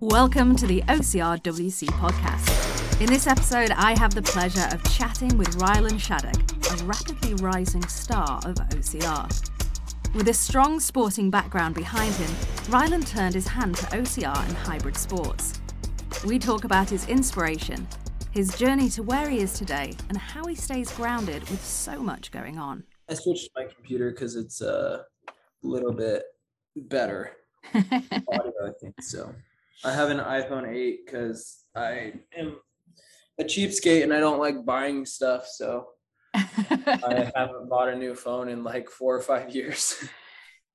Welcome to the OCRWC podcast. In this episode, I have the pleasure of chatting with Rylan Schadegg, a rapidly rising star of OCR. With a strong sporting background behind him, Rylan turned his hand to OCR and hybrid sports. We talk about his inspiration, his journey to where he is today, and how he stays grounded with so much going on. I switched my computer because it's uh, a little bit better audio, I think. So I have an iPhone 8 because I am a cheapskate and I don't like buying stuff. So I haven't bought a new phone in like four or five years.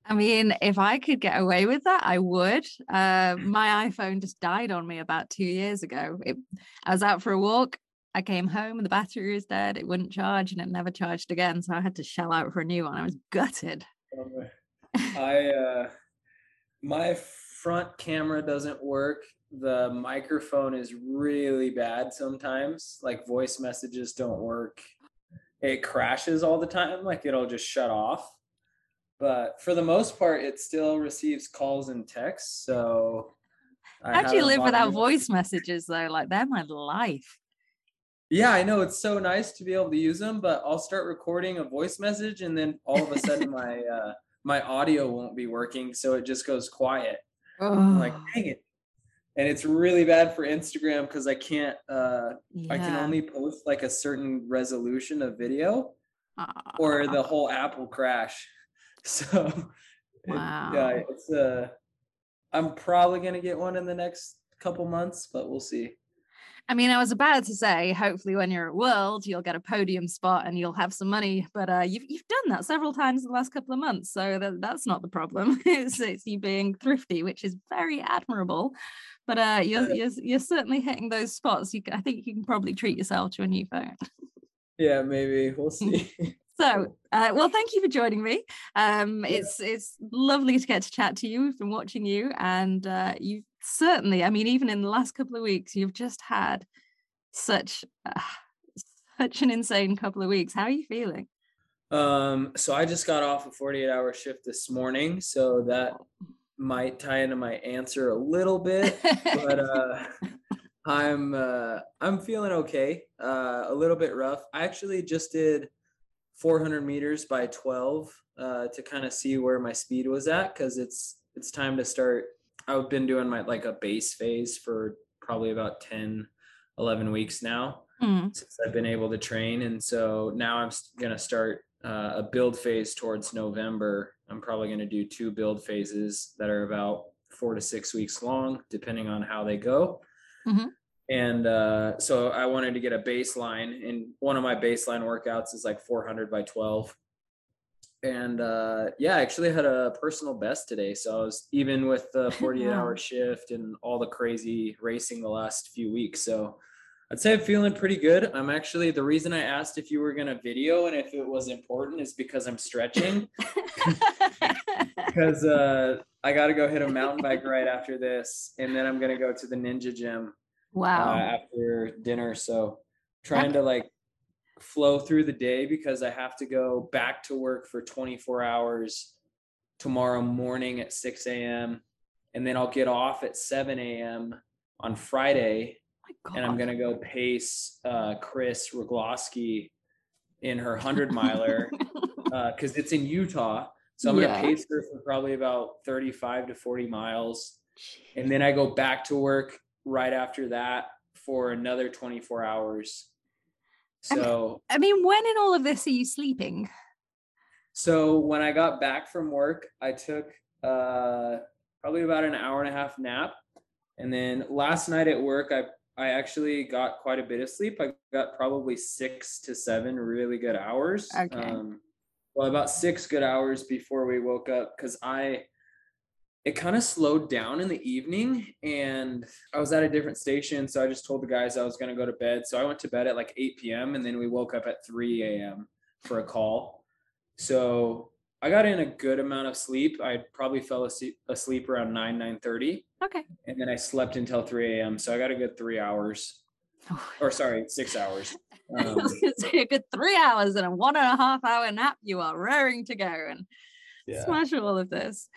I mean, if I could get away with that, I would. Uh, my iPhone just died on me about two years ago. It, I was out for a walk. I came home and the battery was dead. It wouldn't charge and it never charged again. So I had to shell out for a new one. I was gutted. I, uh, my front camera doesn't work. The microphone is really bad sometimes. Like voice messages don't work. It crashes all the time. Like it'll just shut off but for the most part, it still receives calls and texts. So how do you live without voice messages though? Like they're my life. Yeah, I know it's so nice to be able to use them, but I'll start recording a voice message and then all of a sudden my uh my audio won't be working, so it just goes quiet. I'm like, dang it. And it's really bad for Instagram because I can't uh yeah. I can only post like a certain resolution of video or the whole app will crash. So wow. It, yeah, it's uh I'm probably gonna get one in the next couple months, but we'll see. I mean, I was about to say, hopefully, when you're at World, you'll get a podium spot and you'll have some money. But uh, you've you've done that several times in the last couple of months, so that, that's not the problem. it's, it's you being thrifty, which is very admirable. But uh, you're, you're you're certainly hitting those spots. You, I think you can probably treat yourself to a new phone. Yeah, maybe we'll see. So, uh, well, thank you for joining me. Um. It's it's lovely to get to chat to you. We've been watching you, and uh, you certainly, I mean, even in the last couple of weeks, you've just had such uh, such an insane couple of weeks. How are you feeling? Um, so I just got off a 48 hour shift this morning, so that might tie into my answer a little bit, but uh, I'm uh, I'm feeling okay. Uh, a little bit rough. I actually just did 400 meters by 12 uh, to kind of see where my speed was at because it's it's time to start. I've been doing my like a base phase for probably about 10, 11 weeks now mm. since I've been able to train, and so now I'm gonna start uh, a build phase towards November. I'm probably gonna do two build phases that are about four to six weeks long, depending on how they go. Mm-hmm and uh, so I wanted to get a baseline, and one of my baseline workouts is like 400 by 12. And uh, yeah, I actually had a personal best today. So I was even with the 48 hour shift and all the crazy racing the last few weeks. So I'd say I'm feeling pretty good. I'm actually the reason I asked if you were going to video and if it was important is because I'm stretching. Because uh, I got to go hit a mountain bike right after this, and then I'm going to go to the Ninja Gym Wow. Uh, after dinner. So trying to like flow through the day because I have to go back to work for 24 hours tomorrow morning at 6 a.m. And then I'll get off at 7 a.m. on Friday. Oh and I'm going to go pace uh, Kris Rugloski in her 100 miler because uh, it's in Utah. So I'm going to pace her for probably about 35 to 40 miles. And then I go back to work right after that for another 24 hours. So, I mean, when in all of this are you sleeping? So, when I got back from work, I took uh, probably about an hour and a half nap. And then last night at work, I I actually got quite a bit of sleep. I got probably six to seven really good hours. Okay. Um, well, about six good hours before we woke up because I it kind of slowed down in the evening and I was at a different station. So I just told the guys I was going to go to bed. So I went to bed at like 8 p.m. and then we woke up at 3 a.m. for a call. So I got in a good amount of sleep. I probably fell asleep, asleep around 9, 9 30. Okay. And then I slept until 3 a.m. So I got a good three hours. Oh. Or sorry, six hours. Um, I was going to say a good three hours and a one and a half hour nap. You are raring to go and yeah. smash all of this.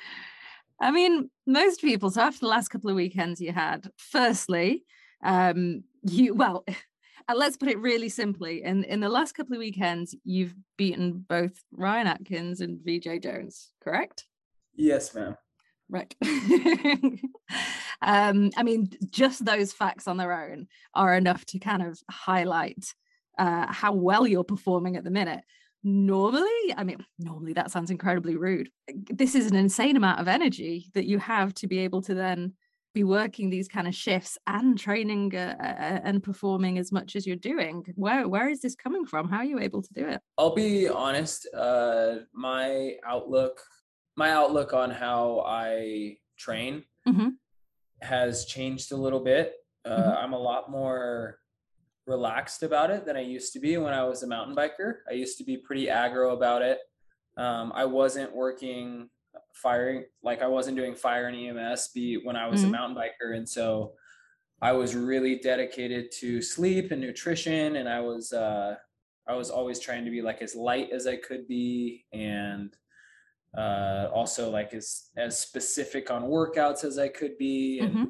I mean, most people. So after the last couple of weekends you had, firstly, um, you well, let's put it really simply. In in the last couple of weekends, you've beaten both Ryan Atkins and Veejay Jones, correct? Yes, ma'am. Right. um, I mean, just those facts on their own are enough to kind of highlight uh, how well you're performing at the minute. Normally, I mean, normally that sounds incredibly rude. This is an insane amount of energy that you have to be able to then be working these kind of shifts and training uh, uh, and performing as much as you're doing where where is this coming from how are you able to do it i'll be honest uh my outlook my outlook on how i train mm-hmm. has changed a little bit uh, mm-hmm. i'm a lot more relaxed about it than i used to be when i was a mountain biker i used to be pretty aggro about it um, i wasn't working firing like I wasn't doing fire and EMS be when I was mm-hmm. a mountain biker and so I was really dedicated to sleep and nutrition and I was uh I was always trying to be like as light as I could be and uh also like as as specific on workouts as I could be and mm-hmm.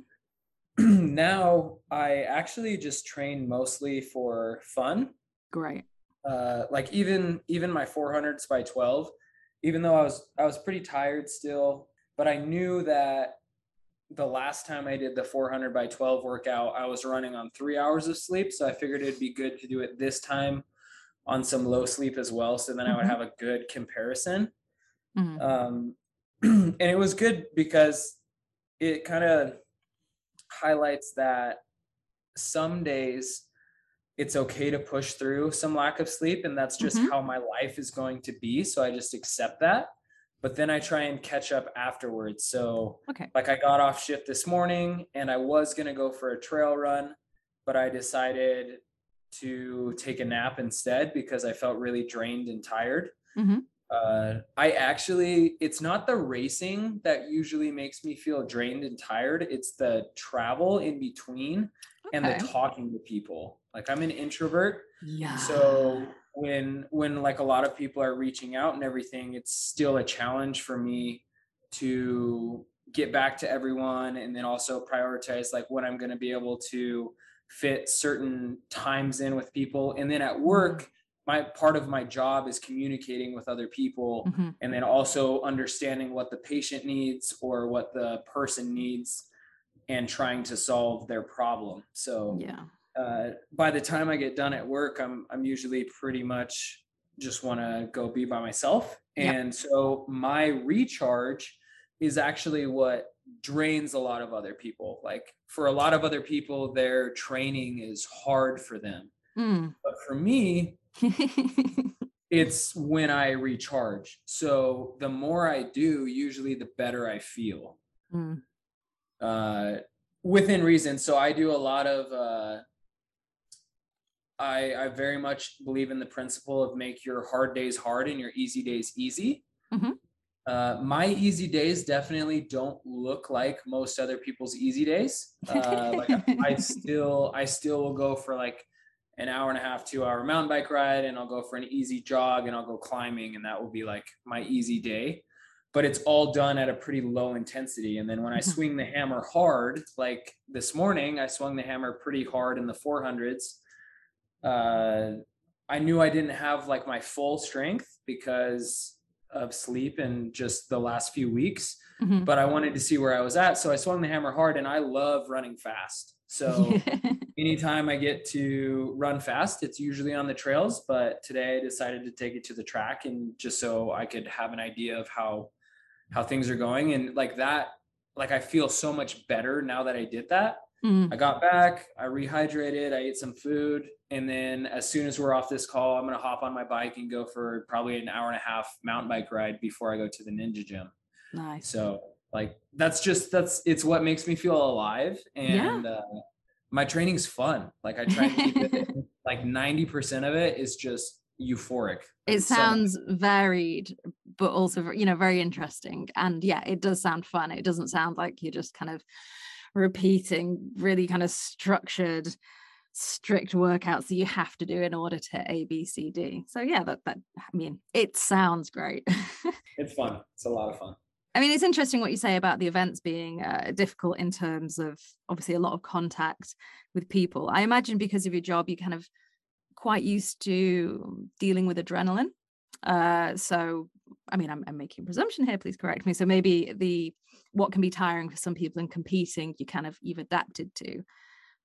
now I actually just train mostly for fun. Great. Uh like even even my 400s by 12 even though I was I was pretty tired still, but I knew that the last time I did the 400 by 12 workout, I was running on three hours of sleep. So I figured it'd be good to do it this time on some low sleep as well. So then mm-hmm. I would mm-hmm. have a good comparison. Mm-hmm. Um, and it was good because it kind of highlights that some days it's okay to push through some lack of sleep and that's just mm-hmm. how my life is going to be so i just accept that but then i try and catch up afterwards so okay like i got off shift this morning and i was going to go for a trail run but i decided to take a nap instead because i felt really drained and tired mm-hmm. Uh, i actually it's not the racing that usually makes me feel drained and tired. It's the travel in between okay. and the talking to people. Like i'm an introvert. Yeah. so when when like a lot of people are reaching out and everything it's still a challenge for me to get back to everyone and then also prioritize like what i'm going to be able to fit certain times in with people. And then at work mm-hmm. My part of my job is communicating with other people mm-hmm. and then also understanding what the patient needs or what the person needs and trying to solve their problem so yeah uh, by the time I get done at work, I'm I'm usually pretty much just want to go be by myself. And so my recharge is actually what drains a lot of other people. Like for a lot of other people, their training is hard for them. Mm. But for me, it's when I recharge. So the more I do, usually the better I feel. Mm. Uh, within reason. So I do a lot of uh, I, I very much believe in the principle of make your hard days hard and your easy days easy. Mm-hmm. Uh, my easy days definitely don't look like most other people's easy days. Uh, like I, still, I still will go for like an hour and a half, two hour mountain bike ride, and I'll go for an easy jog, and I'll go climbing, and that will be like my easy day. But it's all done at a pretty low intensity. And then when I mm-hmm. swing the hammer hard, like this morning, I swung the hammer pretty hard in the 400s uh, I knew I didn't have like my full strength because of sleep and just the last few weeks. Mm-hmm. But I wanted to see where I was at. So I swung the hammer hard and I love running fast. So anytime I get to run fast, it's usually on the trails. But today I decided to take it to the track and just so I could have an idea of how how things are going. And like that, like I feel so much better now that I did that. Mm-hmm. I got back, I rehydrated, I ate some food, and then as soon as we're off this call, I'm gonna hop on my bike and go for probably an hour and a half mountain bike ride before I go to the ninja gym. Nice. So like that's just that's it's what makes me feel alive and yeah. uh, my training's fun. Like I try to keep it like 90% of it is just euphoric. It sounds so varied, but also you know very interesting. And yeah, it does sound fun. It doesn't sound like you're just kind of repeating really kind of structured strict workouts that you have to do in order to a b c d so yeah that that i mean it sounds great it's fun it's a lot of fun I mean, it's interesting what you say about the events being uh, difficult in terms of obviously a lot of contact with people. I imagine because of your job, you kind of quite used to dealing with adrenaline. Uh, so, I mean, I'm, I'm making presumption here. Please correct me. So maybe the what can be tiring for some people in competing, you kind of you've adapted to.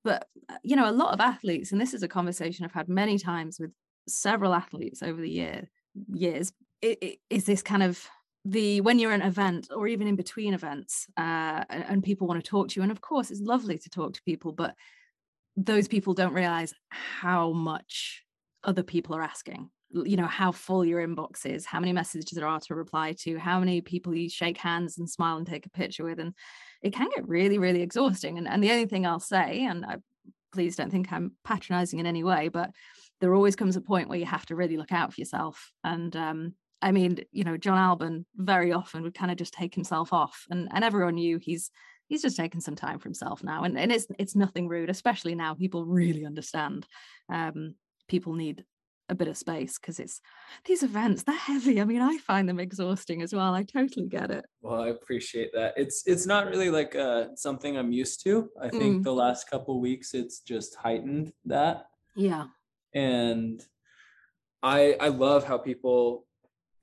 But uh, you know, a lot of athletes, and this is a conversation I've had many times with several athletes over the year years. It, it, is this kind of the when you're an event or even in between events uh, and, and people want to talk to you and of course it's lovely to talk to people but those people don't realize how much other people are asking. You know how full your inbox is how many messages there are to reply to how many people you shake hands and smile and take a picture with and it can get really really exhausting and, and the only thing i'll say and I, please don't think i'm patronizing in any way but there always comes a point where you have to really look out for yourself and um, I mean, you know, Jon Albon very often would kind of just take himself off, and and everyone knew he's he's just taking some time for himself now, and and it's it's nothing rude, especially now. People really understand. Um, people need a bit of space because it's these events they're heavy i mean i find them exhausting as well i totally get it well i appreciate that it's it's not really like uh something i'm used to i think mm. the last couple weeks it's just heightened that yeah and i i love how people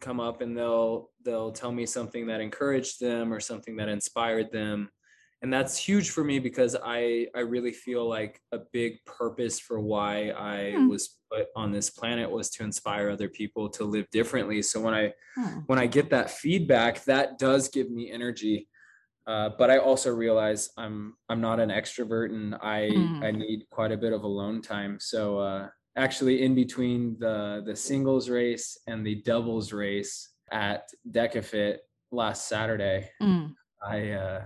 come up and they'll they'll tell me something that encouraged them or something that inspired them and that's huge for me because i i really feel like a big purpose for why i hmm. was put on this planet was to inspire other people to live differently so when i hmm. when i get that feedback that does give me energy uh, but i also realize i'm i'm not an extrovert and i hmm. i need quite a bit of alone time so uh actually in between the the singles race and the doubles race at Dekafit last Saturday. Mm. I uh,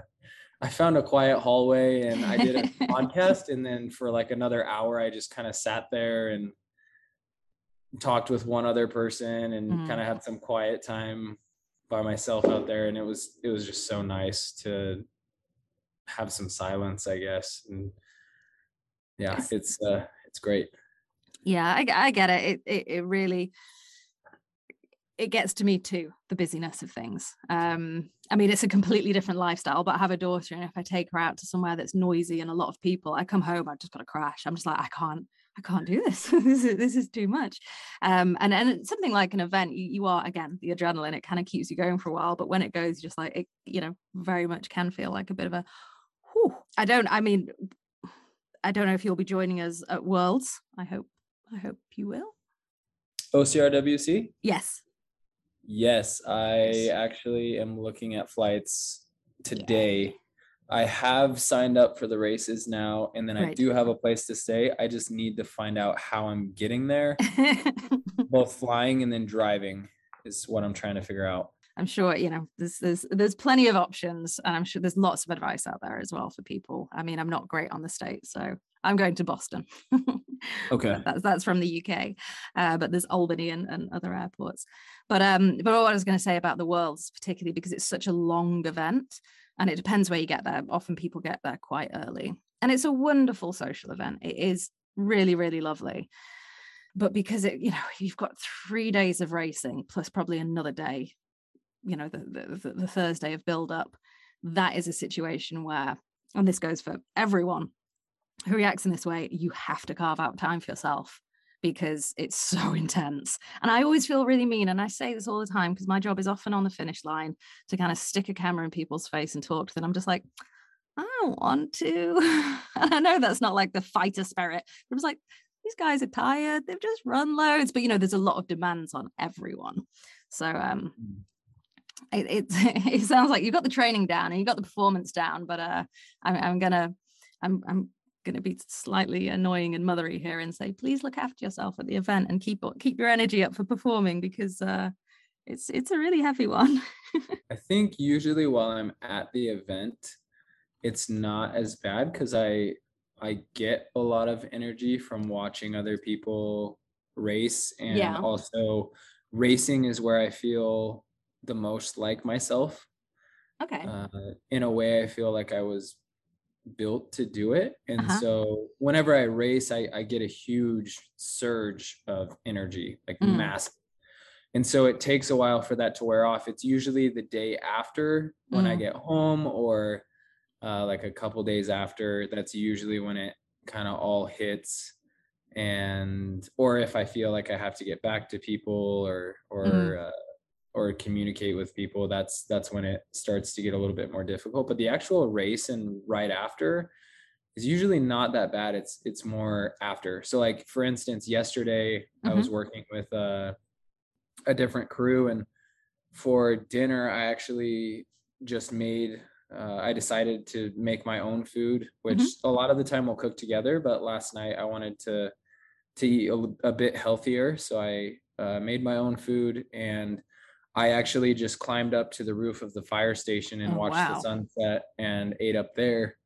I found a quiet hallway and I did a podcast, and then for like another hour, I just kind of sat there and talked with one other person and mm. kind of had some quiet time by myself out there, and it was it was just so nice to have some silence, I guess, and yeah, it's uh, it's great yeah I, I get it. it it it really it gets to me too the busyness of things. Um i mean it's a completely different lifestyle but i have a daughter and if i take her out to somewhere that's noisy and a lot of people i come home i've just got to crash. I'm just like i can't i can't do this. This is this is too much. Um and and something like an event you, you are again the adrenaline it kind of keeps you going for a while but when it goes you're just like it you know very much can feel like a bit of a whew, i don't i mean i don't know if you'll be joining us at worlds i hope I hope you will. OCRWC? Yes. Yes, I actually am looking at flights today. Yeah. I have signed up for the races now, and then right. I do have a place to stay. I just need to find out how I'm getting there. Both flying and then driving is what I'm trying to figure out. I'm sure you know there's there's there's plenty of options, and I'm sure there's lots of advice out there as well for people. I mean, I'm not great on the state, so I'm going to Boston. okay, that's that's from the UK, uh, but there's Albany and, and other airports. But um, but what I was going to say about the Worlds, particularly because it's such a long event, and it depends where you get there. Often people get there quite early, and it's a wonderful social event. It is really really lovely but because it you know you've got three days of racing plus probably another day you know the, the, the thursday of build up that is a situation where and this goes for everyone who reacts in this way you have to carve out time for yourself because it's so intense. And i always feel really mean and i say this all the time because my job is often on the finish line to kind of stick a camera in people's face and talk to them. I'm just like i don't want to. And i know that's not like the fighter spirit it was like these guys are tired. They've just run loads. But you know there's a lot of demands on everyone. So um mm. it, it, it sounds like you've got the training down and you've got the performance down, but uh, I'm, I'm gonna I'm I'm gonna be slightly annoying and mothery here and say please look after yourself at the event and keep keep your energy up for performing because uh, it's it's a really heavy one. I think usually while I'm at the event, it's not as bad because I I get a lot of energy from watching other people race and yeah. also racing is where I feel the most like myself. Okay. Uh, in a way, I feel like I was built to do it. And uh-huh. so whenever I race, I, I get a huge surge of energy, like mm. massive. and so it takes a while for that to wear off it's usually the day after when i Mm. get home or uh, like a couple days after that's usually when it kind of all hits and or if i feel like i have to get back to people or or Mhm. uh, or communicate with people that's that's when it starts to get a little bit more difficult. But the actual race and right after is usually not that bad. It's it's more after. So like for instance yesterday i was working with uh, a different crew and for dinner i actually just made uh, i decided to make my own food which Mhm. a lot of the time we'll cook together but last night i wanted to to eat a bit healthier. So i uh, made my own food and i actually just climbed up to the roof of the fire station and Oh, watched wow. the sunset and ate up there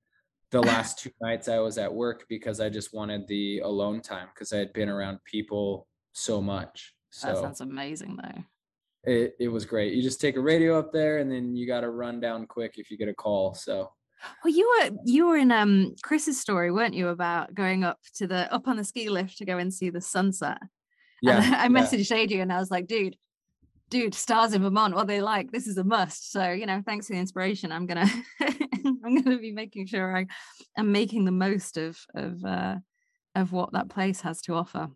the last two nights i was at work because i just wanted the alone time because i had been around people so much so That sounds amazing, though. it, it was great. You just take a radio up there and then you got to run down quick if you get a call. So Well, you were you were in um Kris's story, weren't you, about going up to the up on the ski lift to go and see the sunset? yeah, and I yeah. messaged Adrian and I was like, dude, dude, stars in Vermont, what they like, this is a must. So, you know, thanks for the inspiration. I'm gonna I'm gonna be making sure I am making the most of of uh of what that place has to offer.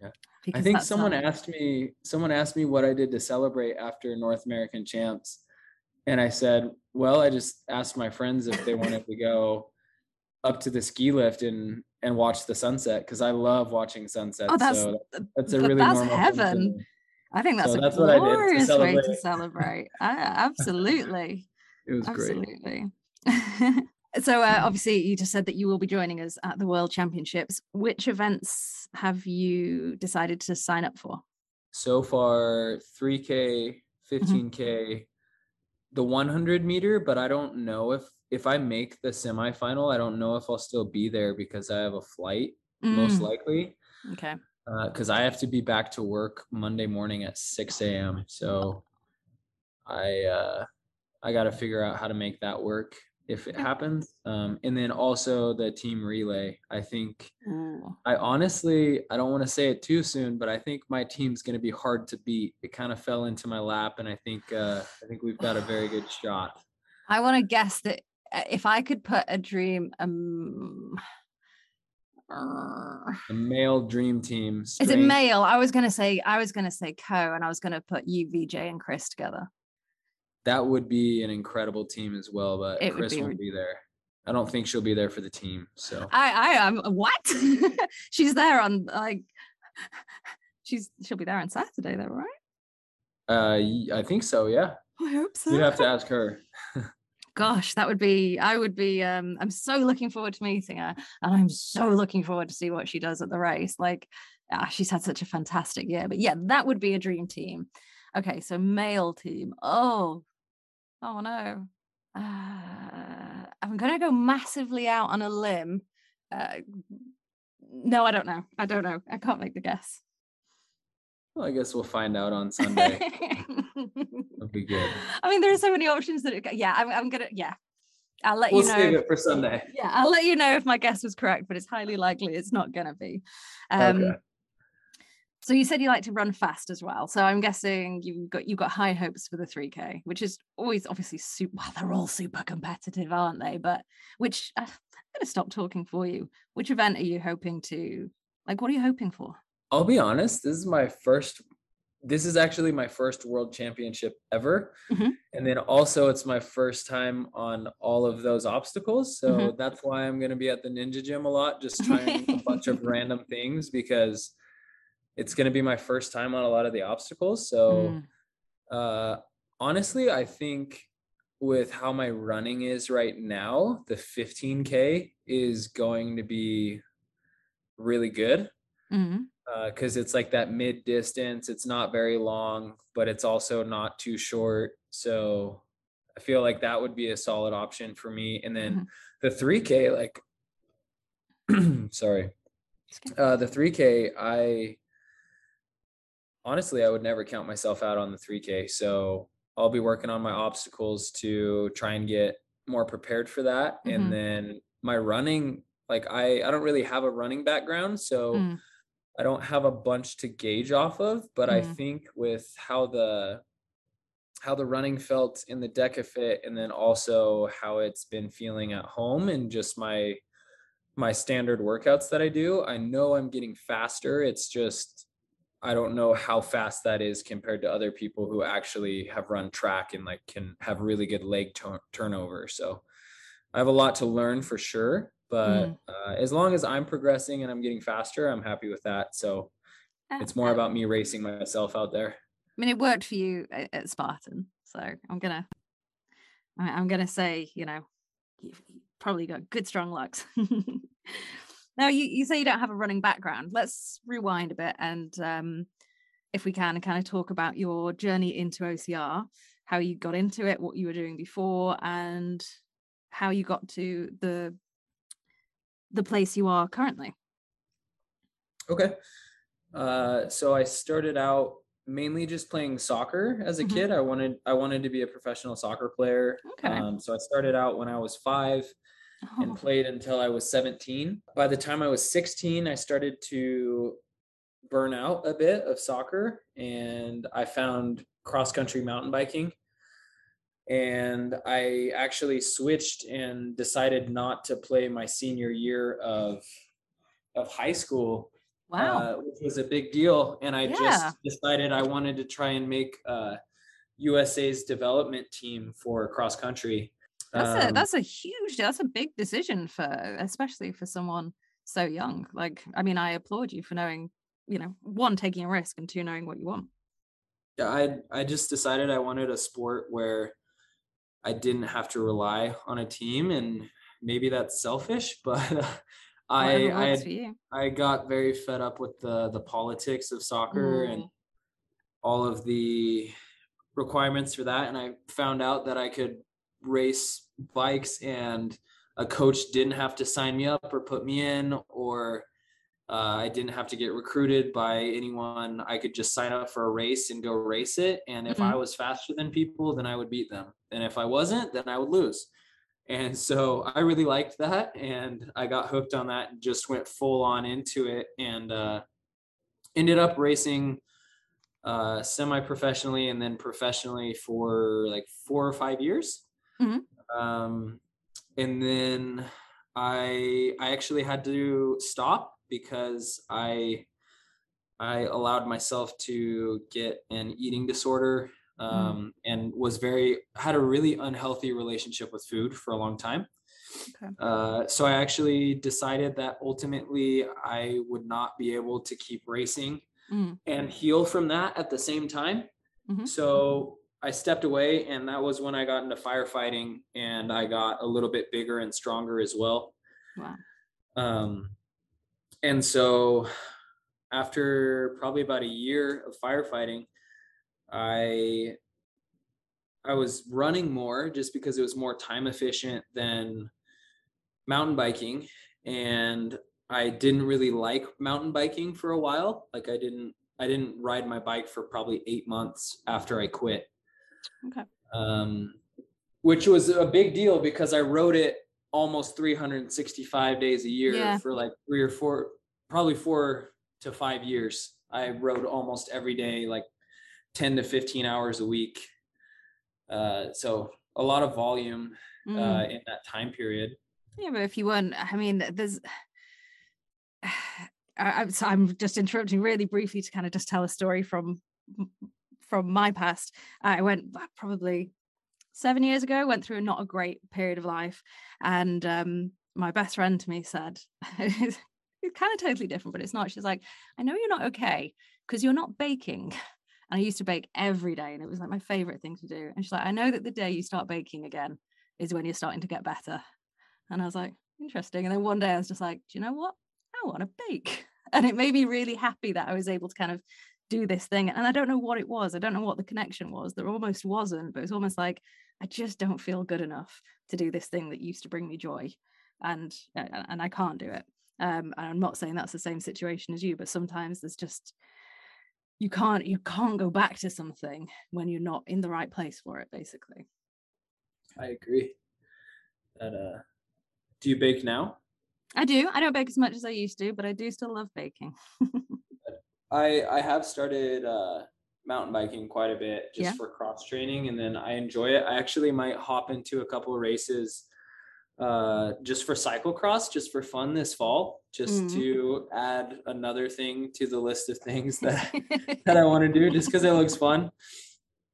Yeah. I think someone um, asked me, someone asked me what I did to celebrate after North American champs. And I said, well, I just asked my friends if they wanted to go up to the ski lift and, and watch the sunset. Cause I love watching sunsets. Oh, that's so that's a really that's normal thing heaven. me. I think that's So a that's what I did to glorious way to celebrate. I, absolutely. It was great. Absolutely. so uh, obviously you just said that you will be joining us at the World Championships. Which events have you decided to sign up for? so far 3k 15k the 100 meter but i don't know if if i make the semifinal i don't know if i'll still be there because i have a flight most Mm, likely okay. Because i have to be back to work monday morning at 6 a.m so i uh i got to figure out how to make that work if it happens um and then also the team relay i think Ooh. I honestly, I don't want to say it too soon, but I think my team's going to be hard to beat. It kind of fell into my lap, and I think uh, I think we've got a very good shot. I want to guess that uh, if I could put a dream, um, uh, The male dream team. is it male? I was gonna say I was gonna say Co, and I was gonna put you, Veejay, and Kris together. That would be an incredible team as well, but It would Kris be won't be there. I don't think she'll be there for the team. So I I I'm what? she's there on like she's she'll be there on Saturday though, right? uh, I think so. Yeah, I hope so. you'd have to ask her. Gosh, that would be I would be um I'm so looking forward to meeting her and I'm so looking forward to see what she does at the race. Like ah, she's had such a fantastic year. But yeah, that would be a dream team. Okay, so male team. Oh, oh no. Uh, I'm gonna go massively out on a limb. Uh, no, I don't know. I don't know. I can't make the guess. Well, I guess we'll find out on Sunday. Be good. I mean, there are so many options that. It, yeah, I'm, I'm gonna. Yeah, I'll let We'll you know. save if- it for Sunday. yeah, I'll let you know if my guess was correct, but it's highly likely it's not gonna be. Um, Okay. So you said you like to run fast as well. So I'm guessing you've got you've got high hopes for the 3K, which is always obviously super. Well, they're all super competitive, aren't they? But which I'm gonna stop talking for you. Which event are you hoping to? Like, what are you hoping for? I'll be honest, this is my first this is actually my first world championship ever. Mhm. And then also it's my first time on all of those obstacles. So Mhm. that's why I'm going to be at the Ninja Gym a lot just trying a bunch of random things because it's going to be my first time on a lot of the obstacles. So Mm, uh honestly, I think with how my running is right now, the 15k is going to be really good mm, because it's like that mid distance. It's not very long, but it's also not too short. So I feel like that would be a solid option for me. And then Mhm. the 3K, like, sorry, uh, the 3K, I honestly, I would never count myself out on the 3K. So I'll be working on my obstacles to try and get more prepared for that. Mhm. And then my running, like I, I don't really have a running background. So Mm. I don't have a bunch to gauge off of, but I Mm. think with how the how the running felt in the Dekafit and then also how it's been feeling at home and just my my standard workouts that I do, I know I'm getting faster. It's just I don't know how fast that is compared to other people who actually have run track and like can have really good leg turn- turnover. So I have a lot to learn for sure, but Mm. uh, as long as I'm progressing and I'm getting faster, I'm happy with that. So Uh, it's more about me racing myself out there. I mean, it worked for you at, at Spartan, so I'm gonna, I'm gonna say, you know, you've you've probably got good strong legs. now, you, you say you don't have a running background. Let's rewind a bit, and um, if we can, kind of talk about your journey into OCR, how you got into it, what you were doing before, and how you got to the the place you are currently. Okay. Uh, so I started out mainly just playing soccer as a Mhm. kid. I wanted I wanted to be a professional soccer player. Okay. Um, so I started out when I was five and Oh, played until I was 17. By the time I was 16, I started to burn out a bit of soccer and I found cross country mountain biking. And I actually switched and decided not to play my senior year of of high school wow. uh, which was a big deal. And I Yeah. just decided I wanted to try and make uh, USA's development team for cross country. That's a Um, that's a huge that's a big decision for especially for someone so young. Like I mean, I applaud you for knowing, you know, one taking a risk and two knowing what you want. yeah, I I just decided I wanted a sport where I didn't have to rely on a team, and maybe that's selfish, but I I had. I got very fed up with the the politics of soccer and Mm. all of the requirements for that and I found out that I could race bikes and a coach didn't have to sign me up or put me in or uh, I didn't have to get recruited by anyone. I could just sign up for a race and go race it. And if I Mhm. was faster than people, then I would beat them. And if I wasn't, then I would lose. And so I really liked that. And I got hooked on that and just went full on into it and uh, ended up racing uh, semi professionally and then professionally for like four or five years. Mhm. Um, and then I I actually had to stop because I I allowed myself to get an eating disorder um, and was very had a really unhealthy relationship with food for a long time. Okay. Uh, so I actually decided that ultimately I would not be able to keep racing Mm. and heal from that at the same time. Mhm. So I stepped away, and that was when I got into firefighting, and I got a little bit bigger and stronger as well. Wow. Um, and so after probably about a year of firefighting, I I was running more just because it was more time efficient than mountain biking and I didn't really like mountain biking for a while. Like I didn't I didn't ride my bike for probably 8 months after I quit. Okay. Um which was a big deal because I rode it almost 365 days a year Yeah. for like 3 or 4 probably 4 to 5 years. I rode almost every day like 10 to 15 hours a week. Uh so a lot of volume Mm. uh in that time period. Yeah, but if you weren't, I mean, there's. I, I'm just interrupting really briefly to kind of just tell a story from from my past. I went probably seven years ago. I went through a not a great period of life, and um, my best friend to me said, "It's kind of totally different, but it's not." She's like, "I know you're not okay because you're not baking." And I used to bake every day, and it was like my favorite thing to do. And she's like, "I know that the day you start baking again is when you're starting to get better." And I was like, interesting. And then one day I was just like, do you know what? I want to bake. And it made me really happy that I was able to kind of do this thing. And I don't know what it was. I don't know what the connection was. There almost wasn't, but it was almost like I just don't feel good enough to do this thing that used to bring me joy. And uh, and I can't do it. Um, and I'm not saying that's the same situation as you, but sometimes there's just you can't you can't go back to something when you're not in the right place for it, basically. I agree. That uh do you bake now? I do. I don't bake as much as I used to, but I do still love baking. I I have started uh, mountain biking quite a bit just Yeah. for cross training, and then I enjoy it. I actually might hop into a couple of races uh, just for cyclocross, just for fun this fall, just Mhm. to add another thing to the list of things that that I want to do, just because it looks fun.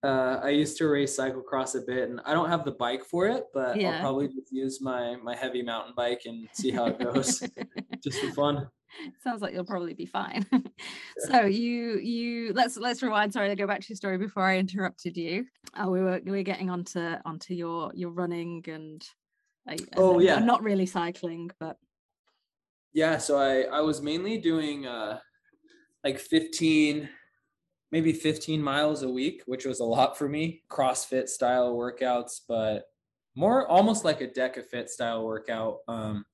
Uh, I used to race cyclocross a bit, and I don't have the bike for it, but Yeah. I'll probably just use my my heavy mountain bike and see how it goes, just for fun. Sounds like you'll probably be fine. so you you let's let's rewind. Sorry, to go back to your story before I interrupted you. Oh, we were we were getting onto onto your your running and. uh, Oh, and yeah. not really cycling, but Yeah, so I I was mainly doing uh like 15 maybe 15 miles a week, which was a lot for me. CrossFit style workouts, but more almost like a DEKA fit style workout. Um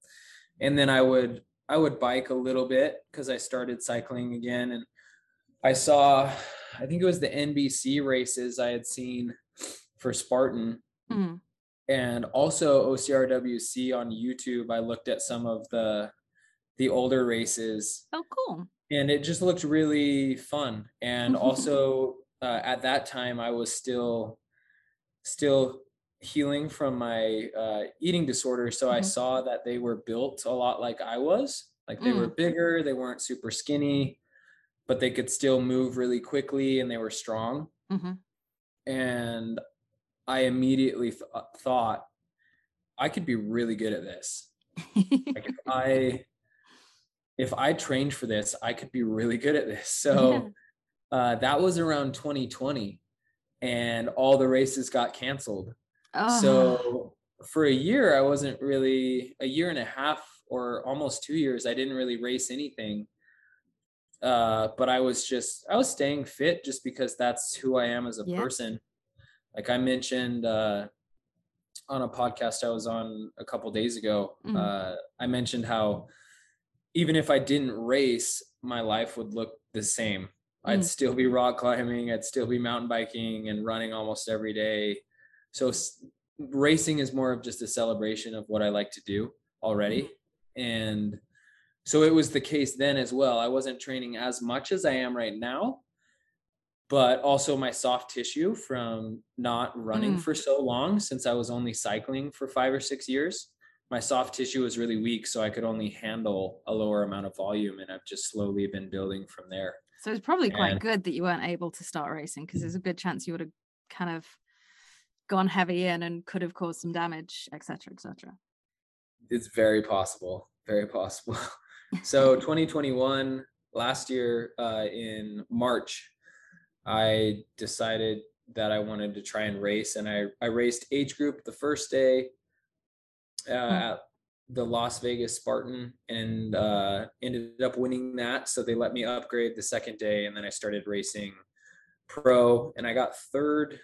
and then I would I would bike a little bit cuz I started cycling again and I saw I think it was the NBC races I had seen for Spartan mm, and also OCRWC on YouTube. I looked at some of the the older races oh, cool. and it just looked really fun. And also uh, at that time, I was still still healing from my uh, eating disorder, so I Mhm. saw that they were built a lot like I was. Like they were bigger, they weren't super skinny, but they could still move really quickly and they were strong. hmm And I immediately th- uh, thought I could be really good at this. Like if I if I trained for this, I could be really good at this. So uh, that was around 2020, and all the races got canceled. Oh, So for a year, I wasn't really a year and a half or almost two years. I didn't really race anything. Uh, but I was just I was staying fit just because that's who I am as a Yeah. person. Like I mentioned uh, on a podcast I was on a couple days ago, Mhm. uh, I mentioned how even if I didn't race, my life would look the same. I'd Mm. still be rock climbing, I'd still be mountain biking and running almost every day. So racing is more of just a celebration of what I like to do already. And so it was the case then as well. I wasn't training as much as I am right now, but also my soft tissue from not running Mm. for so long since I was only cycling for five or six years. My soft tissue was really weak, so I could only handle a lower amount of volume, and I've just slowly been building from there. so it's probably quite and- good that you weren't able to start racing because there's a good chance you would have kind of gone heavy in and could have caused some damage, etc., etc. It's very possible, very possible. so 2021 last year uh, in March, I decided that I wanted to try and race, and I I raced age group the first day uh, at the Las Vegas Spartan, and uh, ended up winning that. So they let me upgrade the second day, and then I started racing pro, and I got third,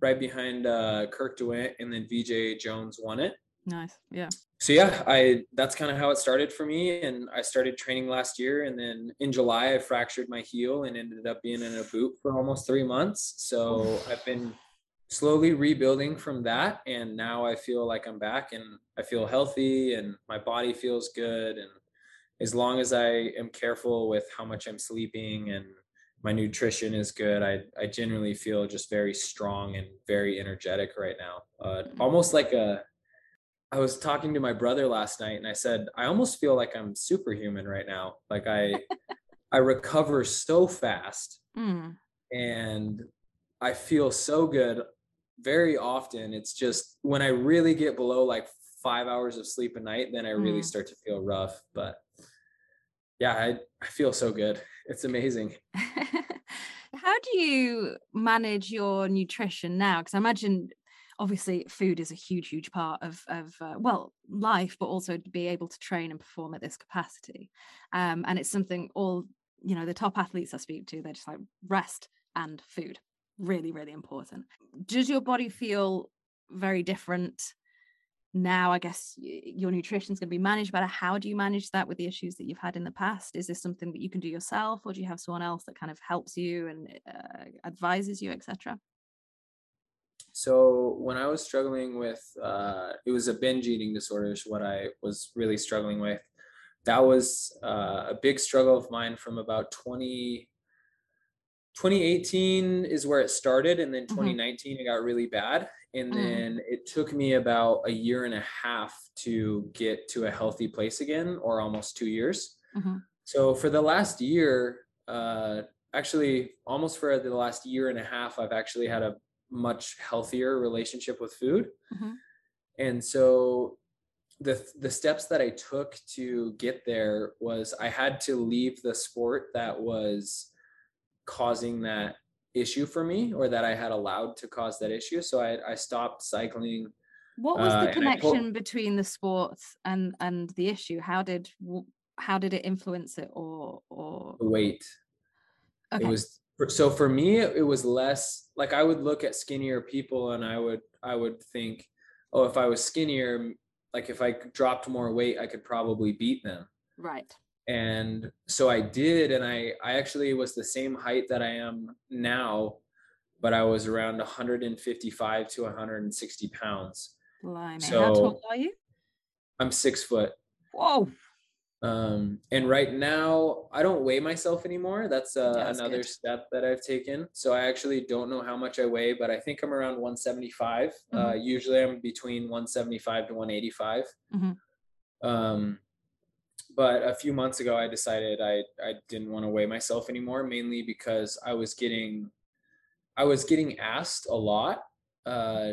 right behind uh, Kirk DeWitt, and then Veejay Jones won it. Nice, yeah. so yeah i that's kind of how it started for me and i started training last year and then in july i fractured my heel and ended up being in a boot for almost three months. So i've been slowly rebuilding from that and now i feel like i'm back and i feel healthy and my body feels good and as long as i am careful with how much i'm sleeping and my nutrition is good i i generally feel just very strong and very energetic right now uh, almost like a I was talking to my brother last night and I said, I almost feel like I'm superhuman right now. Like I I recover so fast Mm. and I feel so good very often. It's just when I really get below like five hours of sleep a night, then I really Mm. start to feel rough. But yeah, I, I feel so good. It's amazing. How do you manage your nutrition now? Because I imagine, obviously, food is a huge, huge part of of uh, well life, but also to be able to train and perform at this capacity. Um, and it's something all you know the top athletes I speak to, they're just like rest and food, really, really important. Does your body feel very different? Now, I guess your nutrition is going to be managed better. How do you manage that with the issues that you've had in the past? Is this something that you can do yourself, or do you have someone else that kind of helps you and uh, advises you, etc.? So when I was struggling with, uh, it was a binge eating disorder is what I was really struggling with. that was uh, a big struggle of mine from about 20 2018 is where it started and then 2019 mm-hmm. it got really bad and mm-hmm. then it took me about a year and a half to get to a healthy place again or almost two years mm-hmm. so for the last year uh, actually almost for the last year and a half i've actually had a much healthier relationship with food mm-hmm. and so the the steps that i took to get there was i had to leave the sport that was causing that issue for me or that I had allowed to cause that issue. So I, I stopped cycling. What was the uh, connection between the sports and and the issue? How did how did it influence it or or the weight? Okay. It was so for me it was less like I would look at skinnier people and I would I would think, oh, if I was skinnier, like if I dropped more weight, I could probably beat them. Right and so i did and i i actually was the same height that i am now but i was around 155 to 160 pounds Blimey. so how tall are you i'm six foot whoa um and right now i don't weigh myself anymore that's, uh, that's another good. step that i've taken so i actually don't know how much i weigh but i think i'm around 175 uh, mm-hmm. uh usually i'm between 175 to 185 mm-hmm. um but a few months ago i decided i i didn't want to weigh myself anymore mainly because i was getting i was getting asked a lot uh,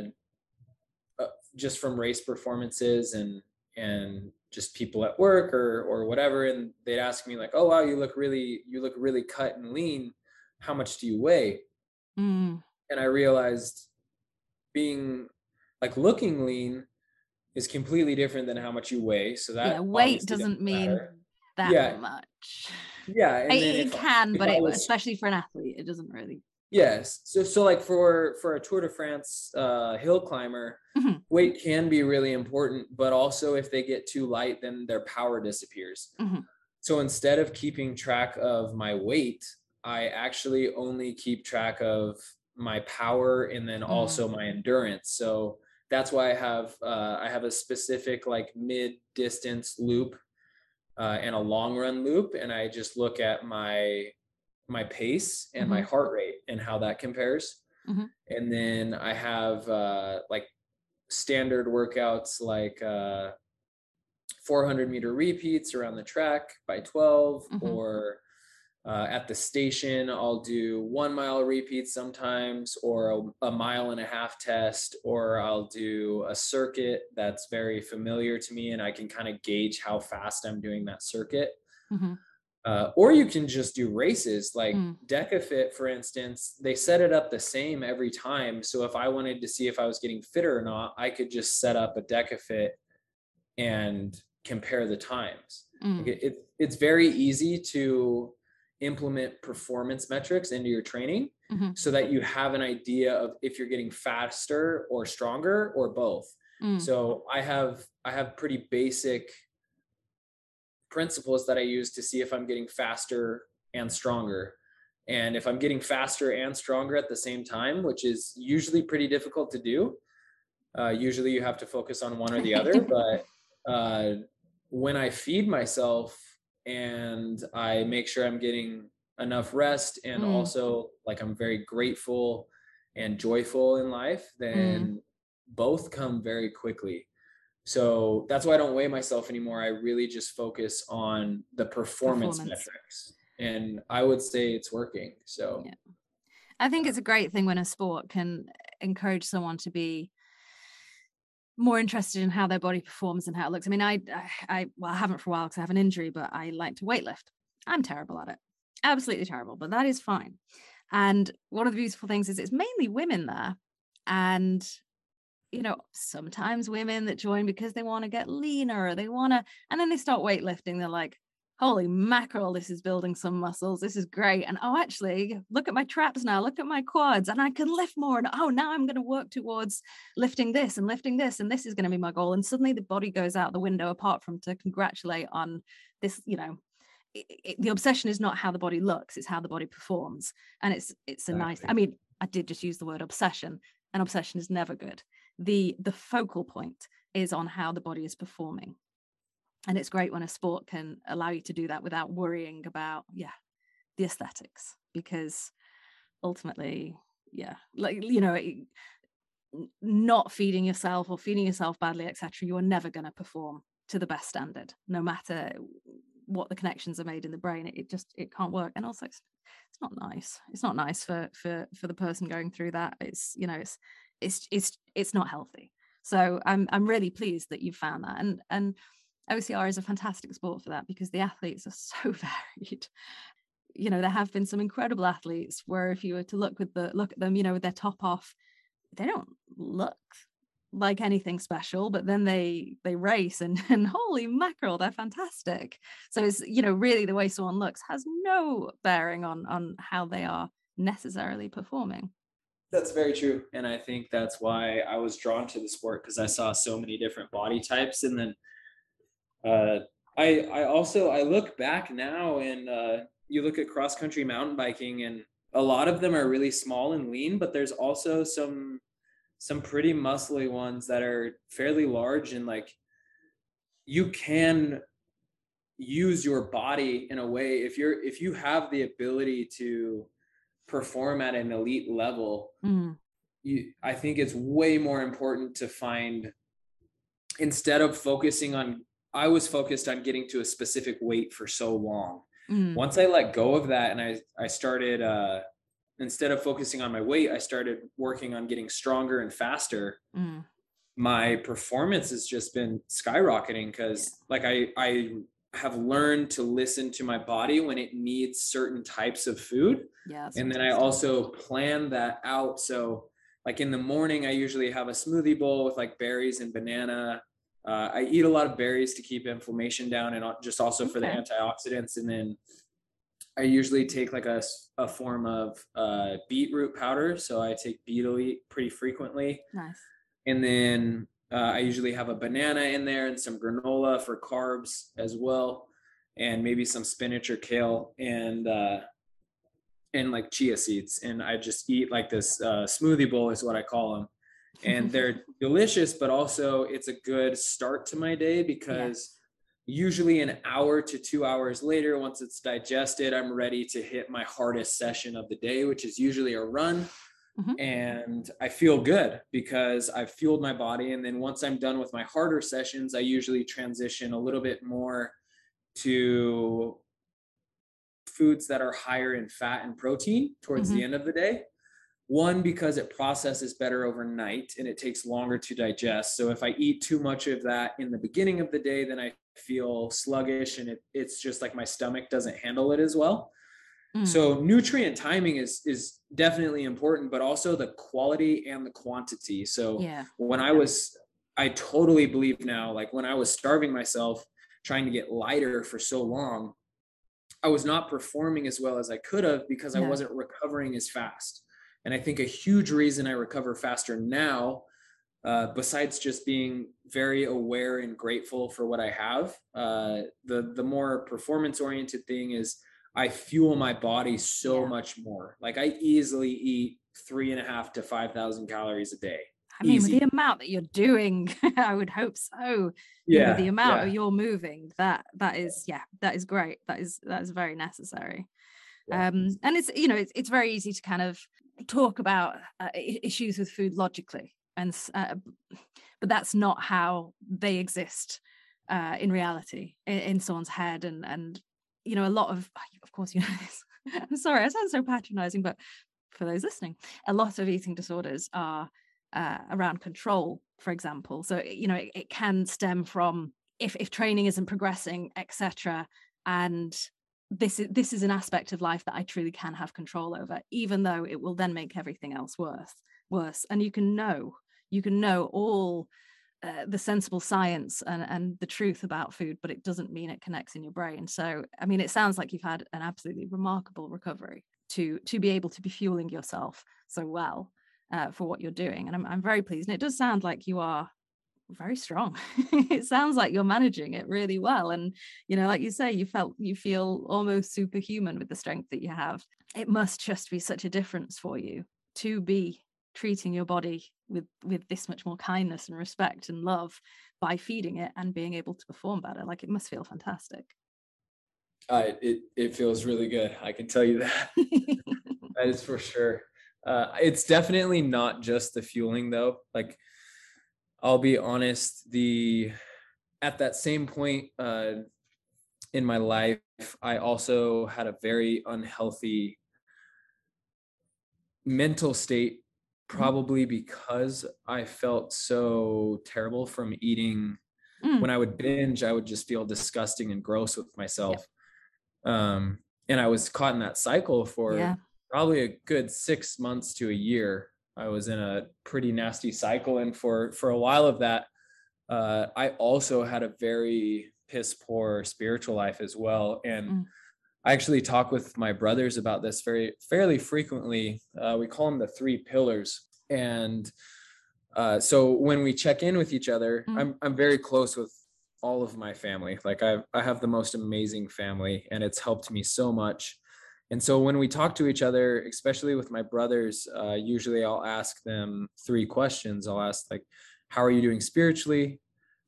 uh, just from race performances and and just people at work or or whatever and they'd ask me like oh wow you look really you look really cut and lean how much do you weigh mm. and i realized being like looking lean is completely different than how much you weigh. So that yeah, weight doesn't mean that yeah. much. Yeah, it, can, but it, was, especially for an athlete, it doesn't really. Yes. So so like for for a Tour de France uh, hill climber, mm-hmm. weight can be really important, but also if they get too light, then their power disappears. Mm-hmm. So instead of keeping track of my weight, I actually only keep track of my power and then also mm-hmm. my endurance. So that's why I have uh, I have a specific like mid distance loop uh, and a long run loop, and I just look at my my pace and mm-hmm. my heart rate and how that compares. Mm-hmm. And then I have uh, like standard workouts like uh, 400 meter repeats around the track by 12 mm-hmm. or uh, at the station, I'll do one mile repeats sometimes, or a, a, mile and a half test, or I'll do a circuit that's very familiar to me and I can kind of gauge how fast I'm doing that circuit. Mm-hmm. Uh, or you can just do races like mm. Dekafit, for instance, they set it up the same every time. So if I wanted to see if I was getting fitter or not, I could just set up a Dekafit and compare the times. Mm. It, it, it's very easy to implement performance metrics into your training mm-hmm. so that you have an idea of if you're getting faster or stronger or both. Mm. So I have I have pretty basic principles that I use to see if I'm getting faster and stronger. And if I'm getting faster and stronger at the same time, which is usually pretty difficult to do, uh, usually you have to focus on one or the other. but uh, when I feed myself and I make sure I'm getting enough rest and mm. also like I'm very grateful and joyful in life, then mm. both come very quickly. So that's why I don't weigh myself anymore. I really just focus on the performance, performance. metrics. And I would say it's working. So yeah. I think it's a great thing when a sport can encourage someone to be more interested in how their body performs and how it looks. I mean, I, I, well, I haven't for a while because I have an injury, but I like to weightlift. I'm terrible at it, absolutely terrible, but that is fine. And one of the beautiful things is it's mainly women there, and you know, sometimes women that join because they want to get leaner or they want to, and then they start weightlifting. They're like, holy mackerel, this is building some muscles. This is great. And oh, actually, look at my traps now. Look at my quads, and I can lift more. And oh, now I'm going to work towards lifting this and lifting this, and this is going to be my goal. And suddenly the body goes out the window, apart from to congratulate on this, you know. It, it, the obsession is not how the body looks it's how the body performs and it's it's a exactly. nice i mean i did just use the word obsession and obsession is never good the the focal point is on how the body is performing and it's great when a sport can allow you to do that without worrying about yeah the aesthetics because ultimately yeah like you know not feeding yourself or feeding yourself badly etc you are never going to perform to the best standard no matter what the connections are made in the brain. It, it just it can't work. And also it's, it's not nice. It's not nice for for for the person going through that. It's you know it's it's it's it's not healthy. So i'm i'm really pleased that you found that. And and OCR is a fantastic sport for that because the athletes are so varied. You know, there have been some incredible athletes where if you were to look with the look at them, you know, with their top off, they don't look like anything special, but then they they race and and holy mackerel, they're fantastic. So it's you know really the way someone looks has no bearing on on how they are necessarily performing. That's very true, and I think that's why I was drawn to the sport because I saw so many different body types, and then uh, I I also I look back now and uh, you look at cross country mountain biking and a lot of them are really small and lean, but there's also some some pretty muscly ones that are fairly large and like you can use your body in a way if you're if you have the ability to perform at an elite level mm. you i think it's way more important to find instead of focusing on I was focused on getting to a specific weight for so long. Mm. Once I let go of that and I I started uh instead of focusing on my weight, I started working on getting stronger and faster. Mm. My performance has just been skyrocketing because yeah. like I I have learned to listen to my body when it needs certain types of food. Yeah. And then I also plan that out. So like in the morning, I usually have a smoothie bowl with like berries and banana uh, I eat a lot of berries to keep inflammation down and just also for the antioxidants. And then I usually take like a, a form of uh, beetroot powder. So I take beetroot pretty frequently. Nice. And then uh, I usually have a banana in there and some granola for carbs as well, and maybe some spinach or kale and uh, and like chia seeds. And I just eat like this uh, smoothie bowl is what I call them and they're delicious but also it's a good start to my day because yeah. usually an hour to two hours later once it's digested i'm ready to hit my hardest session of the day which is usually a run mm-hmm. and i feel good because i've fueled my body and then once i'm done with my harder sessions i usually transition a little bit more to foods that are higher in fat and protein towards mm-hmm. the end of the day one, because it processes better overnight and it takes longer to digest. So if I eat too much of that in the beginning of the day, then I feel sluggish and it, it's just like my stomach doesn't handle it as well. Mm. So nutrient timing is is definitely important, but also the quality and the quantity. So yeah. when I was, I totally believe now, like when I was starving myself, trying to get lighter for so long, I was not performing as well as I could have because I wasn't recovering as fast. And I think a huge reason I recover faster now, uh, besides just being very aware and grateful for what I have, uh, the the more performance oriented thing is I fuel my body so yeah. much more. Like I easily eat three and a half to five thousand calories a day. I mean, Easy. with the amount that you're doing, I would hope so. Yeah, you know, the amount yeah. you're moving, that that is yeah, that is great. That is that is very necessary. Yeah. Um, and it's you know it's it's very easy to kind of talk about uh, issues with food logically and uh, but that's not how they exist uh, in reality in, in, someone's head and and you know a lot of of course you know this. I'm sorry i sound so patronizing but for those listening a lot of eating disorders are uh, around control for example. So you know it, it can stem from if if training isn't progressing etc and this is this is an aspect of life that I truly can have control over, even though it will then make everything else worse. Worse, and you can know you can know all uh, the sensible science and and the truth about food, but it doesn't mean it connects in your brain. So, I mean, it sounds like you've had an absolutely remarkable recovery to to be able to be fueling yourself so well uh, for what you're doing, and I'm I'm very pleased. And it does sound like you are very strong. it sounds like you're managing it really well. And, you know, like you say, you felt you feel almost superhuman with the strength that you have. It must just be such a difference for you to be treating your body with with this much more kindness and respect and love by feeding it and being able to perform better like it must feel fantastic uh, it it feels really good i can tell you that that is for sure uh, it's definitely not just the fueling though like i'll be honest the at that same point uh, in my life i also had a very unhealthy mental state Mm-hmm. probably because I felt so terrible from eating. Mm. When I would binge, I would just feel disgusting and gross with myself. Um, and I was caught in that cycle for yeah. probably a good six months to a year. I was in a pretty nasty cycle, and for for a while of that, uh, I also had a very piss poor spiritual life as well. And mm. I actually talk with my brothers about this very fairly frequently. Uh, we call them the three pillars, and uh, so when we check in with each other, mm. I'm I'm very close with all of my family. Like I I have the most amazing family, and it's helped me so much. And so when we talk to each other, especially with my brothers, uh, usually I'll ask them three questions. I'll ask like, "How are you doing spiritually?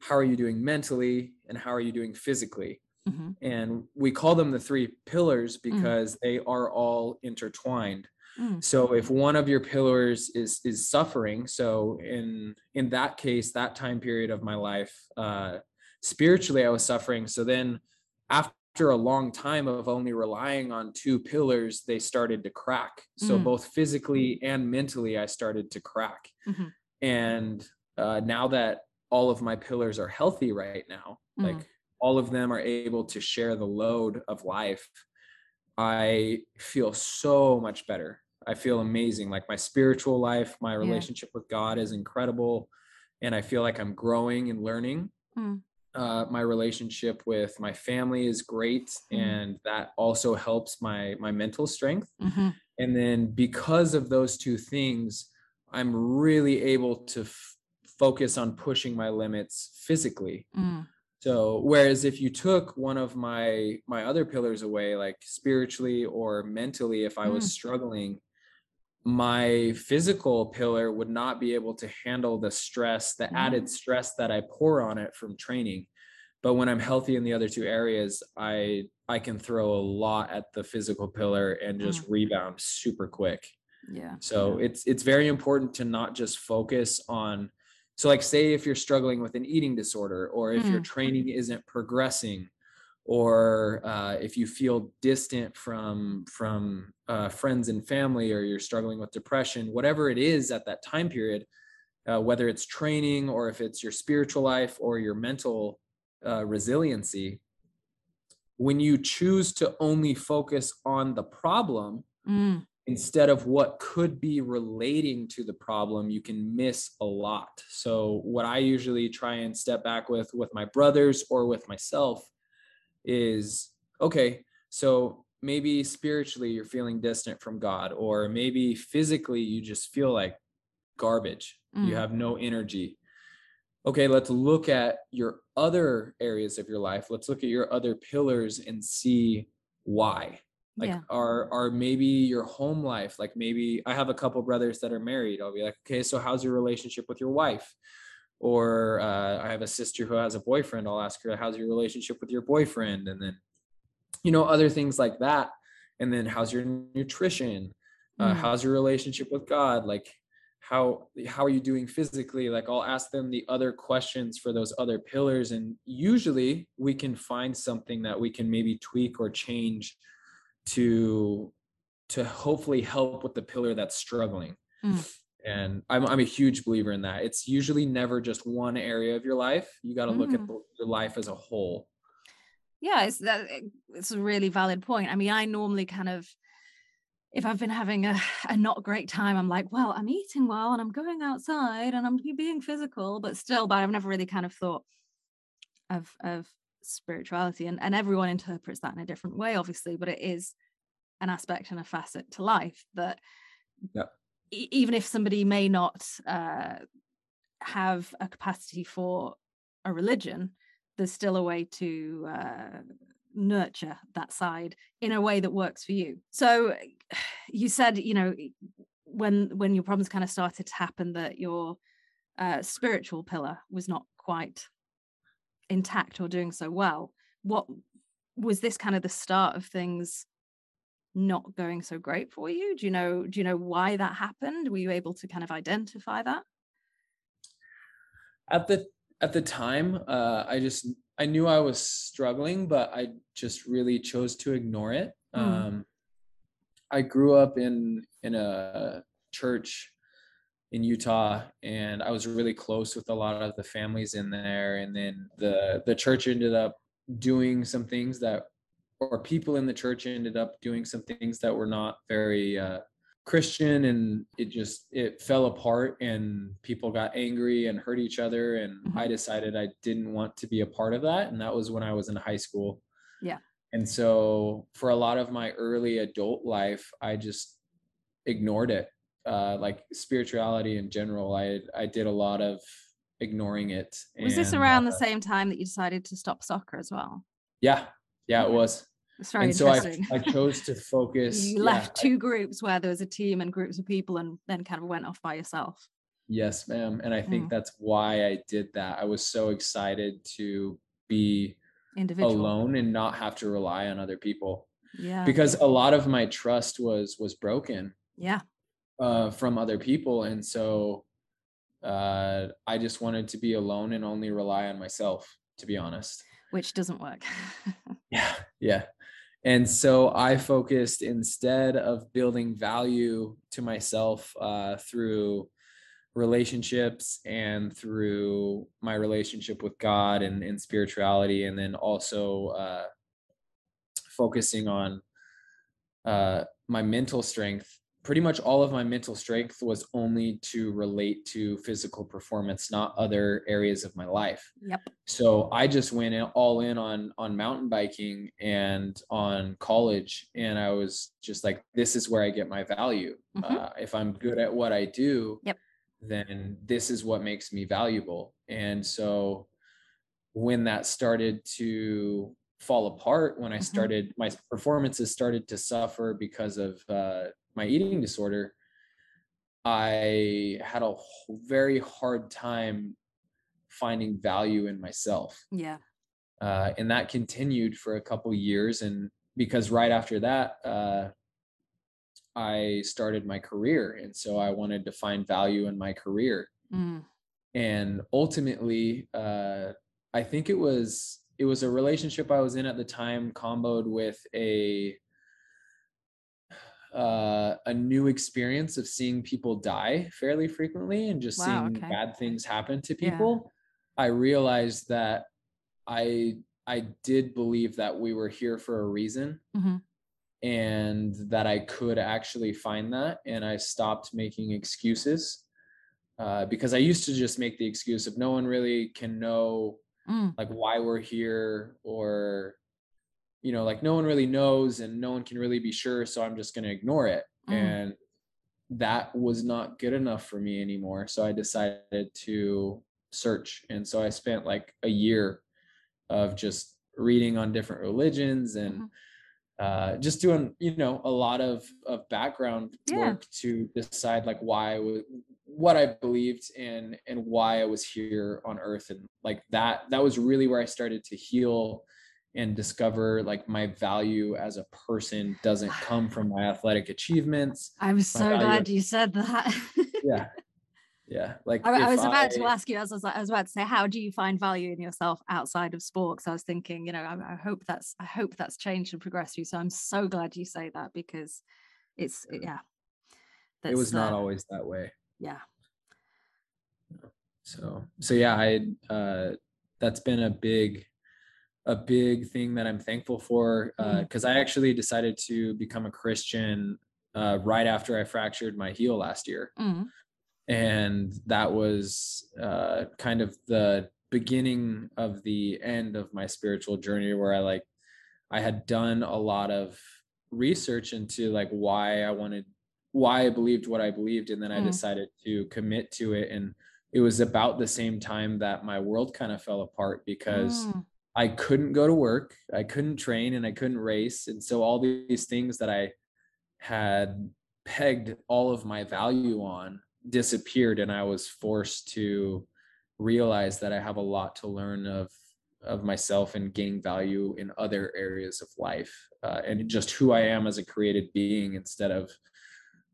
How are you doing mentally? And how are you doing physically?" Mm-hmm. And we call them the three pillars mm-hmm. because mm. they are all intertwined. Mm. So if one of your pillars is is suffering, so in in that case, that time period of my life, uh, spiritually I was suffering. So then after a long time of only relying on two pillars, they started to crack. So mm. both physically and mentally, I started to crack. Mm-hmm. And uh, now that all of my pillars are healthy right now, mm. like all of them are able to share the load of life I feel so much better. I feel amazing. Like my spiritual life, my relationship yeah. with God is incredible. And I feel like I'm growing and learning. Mm. Uh, my relationship with my family is great. Mm. And that also helps my my mental strength. Mm-hmm. And then because of those two things, I'm really able to f- focus on pushing my limits physically. Mm. So whereas if you took one of my my other pillars away, like spiritually or mentally, if I was mm. struggling, my physical pillar would not be able to handle the stress, the mm. added stress that I pour on it from training. But when I'm healthy in the other two areas, I I can throw a lot at the physical pillar and just mm. rebound super quick. Yeah. So it's it's very important to not just focus on so, like, say if you're struggling with an eating disorder, or if mm. your training isn't progressing, or uh, if you feel distant from from uh, friends and family, or you're struggling with depression, whatever it is at that time period, uh, whether it's training or if it's your spiritual life or your mental uh, resiliency, when you choose to only focus on the problem, mm. instead of what could be relating to the problem you can miss a lot. So what i usually try and step back with with my brothers or with myself is okay so maybe spiritually you're feeling distant from god or maybe physically you just feel like garbage. Mm. you have no energy. Okay let's look at your other areas of your life. Let's look at your other pillars and see why. Like yeah. are are maybe your home life like maybe i have a couple brothers that are married. I'll be like okay so how's your relationship with your wife or uh, i have a sister who has a boyfriend i'll ask her how's your relationship with your boyfriend and then you know other things like that and then how's your nutrition uh, mm. how's your relationship with god like how how are you doing physically like i'll ask them the other questions for those other pillars and usually we can find something that we can maybe tweak or change to to hopefully help with the pillar that's struggling. Mm. And I'm I'm a huge believer in that. It's usually never just one area of your life. You got to mm. look at mm. the, your life as a whole. Yeah, it's that it's a really valid point. I mean, I normally kind of if I've been having a, a not great time, I'm like, well, I'm eating well and I'm going outside and I'm being physical, but still, but I've never really kind of thought of of spirituality and, and everyone interprets that in a different way obviously but it is an aspect and a facet to life that yeah. Even if somebody may not uh, have a capacity for a religion there's still a way to uh, nurture that side in a way that works for you. So you said you know when when your problems kind of started to happen that your uh, spiritual pillar was not quite intact or doing so well what was this kind of the start of things not going so great for you? Do you know do you know why that happened? Were you able to kind of identify that? At the at the time uh i just i knew i was struggling but i just really chose to ignore it. Mm. um i grew up in in a church in Utah and I was really close with a lot of the families in there and then the the church ended up doing some things that or people in the church ended up doing some things that were not very uh, Christian and it just it fell apart and people got angry and hurt each other and mm-hmm. I decided I didn't want to be a part of that and that was when I was in high school. Yeah. And so for a lot of my early adult life I just ignored it uh, like spirituality in general, I I did a lot of ignoring it. Was and, this around uh, the same time that you decided to stop soccer as well? Yeah, yeah, it was. Very and so I, I chose to focus. you left two I, groups where there was a team and groups of people, and then kind of went off by yourself. Yes, ma'am. And I think mm. that's why I did that. I was so excited to be Individual. alone and not have to rely on other people. Yeah. Because a lot of my trust was was broken. Yeah uh, from other people. And so uh, I just wanted to be alone and only rely on myself, to be honest. Which doesn't work. yeah. Yeah. And so I focused instead of building value to myself uh, through relationships and through my relationship with God and, and spirituality, and then also uh, focusing on uh, my mental strength pretty much all of my mental strength was only to relate to physical performance not other areas of my life. Yep. So i just went in, all in on on mountain biking and on college and i was just like this is where i get my value. Mm-hmm. uh, if i'm good at what i do yep. then this is what makes me valuable. And so when that started to fall apart when i mm-hmm. started my performances started to suffer because of uh, my eating disorder, I had a very hard time finding value in myself. Yeah. Uh, and that continued for a couple years. And because right after that, uh, I started my career. And so I wanted to find value in my career. Mm. And ultimately, uh, I think it was it was a relationship I was in at the time comboed with a uh, a new experience of seeing people die fairly frequently and just wow, seeing okay. bad things happen to people, yeah. I realized that I I did believe that we were here for a reason. Mm-hmm. And that I could actually find that. And I stopped making excuses uh, because I used to just make the excuse of no one really can know mm. like why we're here or you know like no one really knows and no one can really be sure so i'm just going to ignore it mm. and that was not good enough for me anymore so i decided to search and so i spent like a year of just reading on different religions and mm-hmm. uh, just doing you know a lot of of background yeah. work to decide like why I was what I believed in and why I was here on earth and like that that was really where I started to heal and discover like my value as a person doesn't come from my athletic achievements. I'm so glad you said that. yeah. Yeah. Like I, I was about I, to ask you, as I was, I was about to say, how do you find value in yourself outside of sport? Because I was thinking, you know, I, I, hope that's, I hope that's changed and progressed you. So I'm so glad you say that because it's, yeah. It was not uh, always that way. Yeah. So, so yeah, I, uh, that's been a big a big thing that I'm thankful for because uh, mm. I actually decided to become a Christian uh, right after I fractured my heel last year. Mm. And that was uh, kind of the beginning of the end of my spiritual journey where I like, I had done a lot of research into like why I wanted, why I believed what I believed. And then I mm. decided to commit to it. And it was about the same time that my world kind of fell apart because. Mm I couldn't go to work, I couldn't train, and I couldn't race. And so all these things that I had pegged all of my value on disappeared and I was forced to realize that I have a lot to learn of of myself and gaining value in other areas of life uh, and just who I am as a created being instead of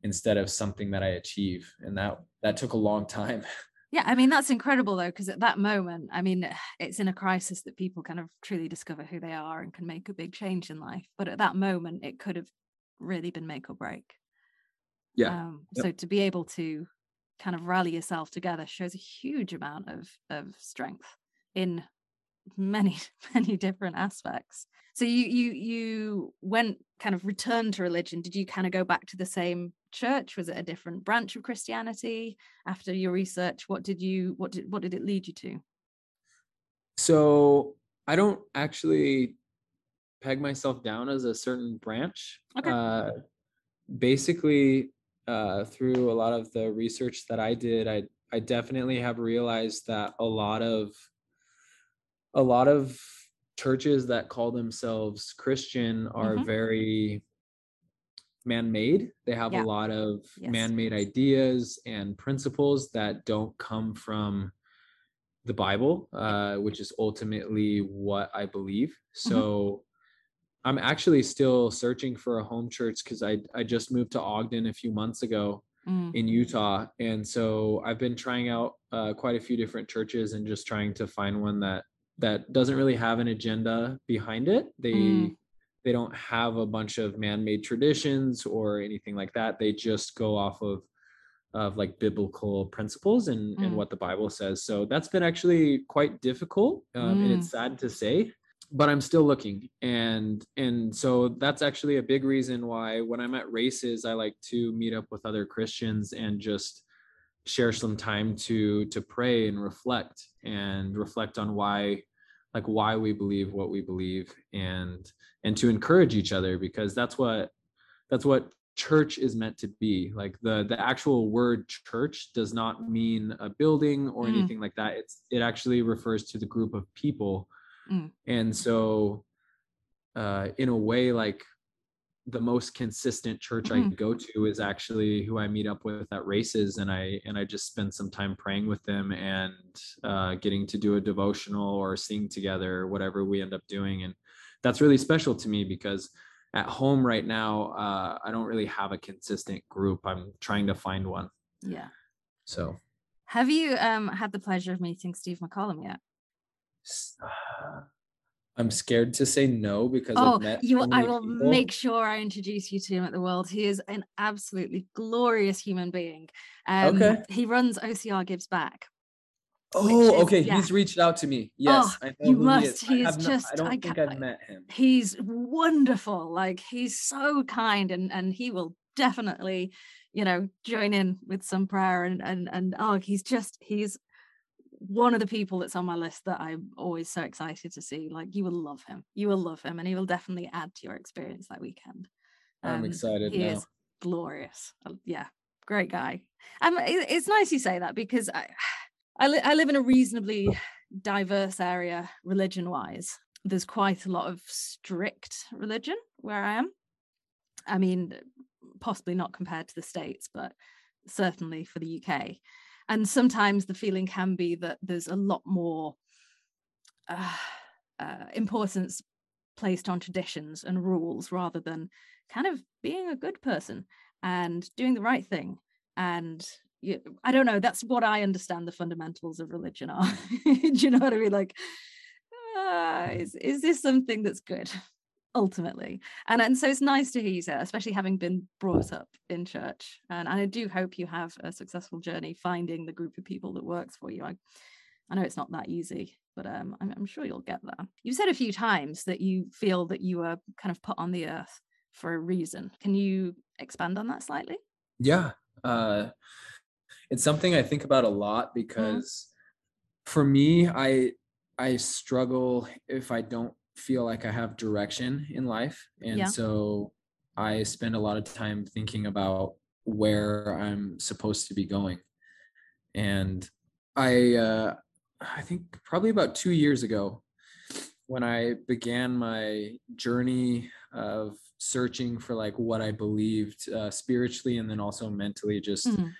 instead of something that I achieve and that that took a long time yeah I mean that's incredible though because at that moment I mean it's in a crisis that people kind of truly discover who they are and can make a big change in life but at that moment it could have really been make or break yeah um, yep. so to be able to kind of rally yourself together shows a huge amount of of strength in many many different aspects so you you you went kind of return to religion? Did you kind of go back to the same church? Was it a different branch of christianity? After your research what did you what did what did it lead you to? So i don't actually peg myself down as a certain branch. Okay. uh basically uh, through a lot of the research that I did, I I definitely have realized that a lot of a lot of churches that call themselves Christian are mm-hmm. very man-made. They have yeah. a lot of yes. man-made ideas and principles that don't come from the Bible, uh, which is ultimately what I believe. Mm-hmm. So I'm actually still searching for a home church because I I just moved to Ogden a few months ago mm. in Utah, and so I've been trying out uh, quite a few different churches and just trying to find one that that doesn't really have an agenda behind it. They mm. they don't have a bunch of man-made traditions or anything like that. They just go off of of like biblical principles and, mm. and what the Bible says. So that's been actually quite difficult, um, and it's mm. sad to say but I'm still looking and and so that's actually a big reason why when I'm at races I like to meet up with other Christians and just share some time to to pray and reflect and reflect on why like why we believe what we believe and and to encourage each other because that's what that's what church is meant to be like the the actual word church does not mean a building or mm. anything like that it's it actually refers to the group of people Mm. And so, uh, in a way, like the most consistent church mm-hmm. I go to is actually who I meet up with at races, and I and I just spend some time praying with them and uh, getting to do a devotional or sing together, whatever we end up doing, and that's really special to me because at home right now uh, I don't really have a consistent group. I'm trying to find one. Yeah. So. Have you um, had the pleasure of meeting Steve McCollum yet? I'm scared to say no because oh, you. So I will people. make sure I introduce you to him at the World. He is an absolutely glorious human being. Um, okay. He runs OCR Gives Back. Oh, is, okay. Yeah. He's reached out to me. Yes, oh, you must. He is, just. I don't I think I've met him. He's wonderful. Like he's so kind, and and he will definitely, you know, join in with some prayer and and and oh, he's just he's one of the people that's on my list that I'm always so excited to see. Like you will love him. You will love him, and he will definitely add to your experience that weekend. Um, I'm excited. He now. is glorious. Uh, yeah, great guy. Um, it's nice you say that because I, I, li- I live in a reasonably diverse area religion wise. There's quite a lot of strict religion where I am. I mean, possibly not compared to the states, but certainly for the UK and sometimes the feeling can be that there's a lot more uh, uh, importance placed on traditions and rules rather than kind of being a good person and doing the right thing. And you, i don't know that's what i understand the fundamentals of religion are. Do you know what i mean? Like uh, is, is this something that's good ultimately. And and so it's nice to hear you say that, especially having been brought up in church. And, and i do hope you have a successful journey finding the group of people that works for you. I i know it's not that easy but um i'm, I'm sure you'll get there. You've said a few times that you feel that you were kind of put on the earth for a reason. Can you expand on that slightly? Yeah uh it's something i think about a lot mm-hmm. because mm. for me i i struggle if i don't feel like I have direction in life. And yeah. so I spend a lot of time thinking about where I'm supposed to be going. And I uh I think probably about 2 years ago when I began my journey of searching for like what I believed uh, spiritually and then also mentally just Mhm.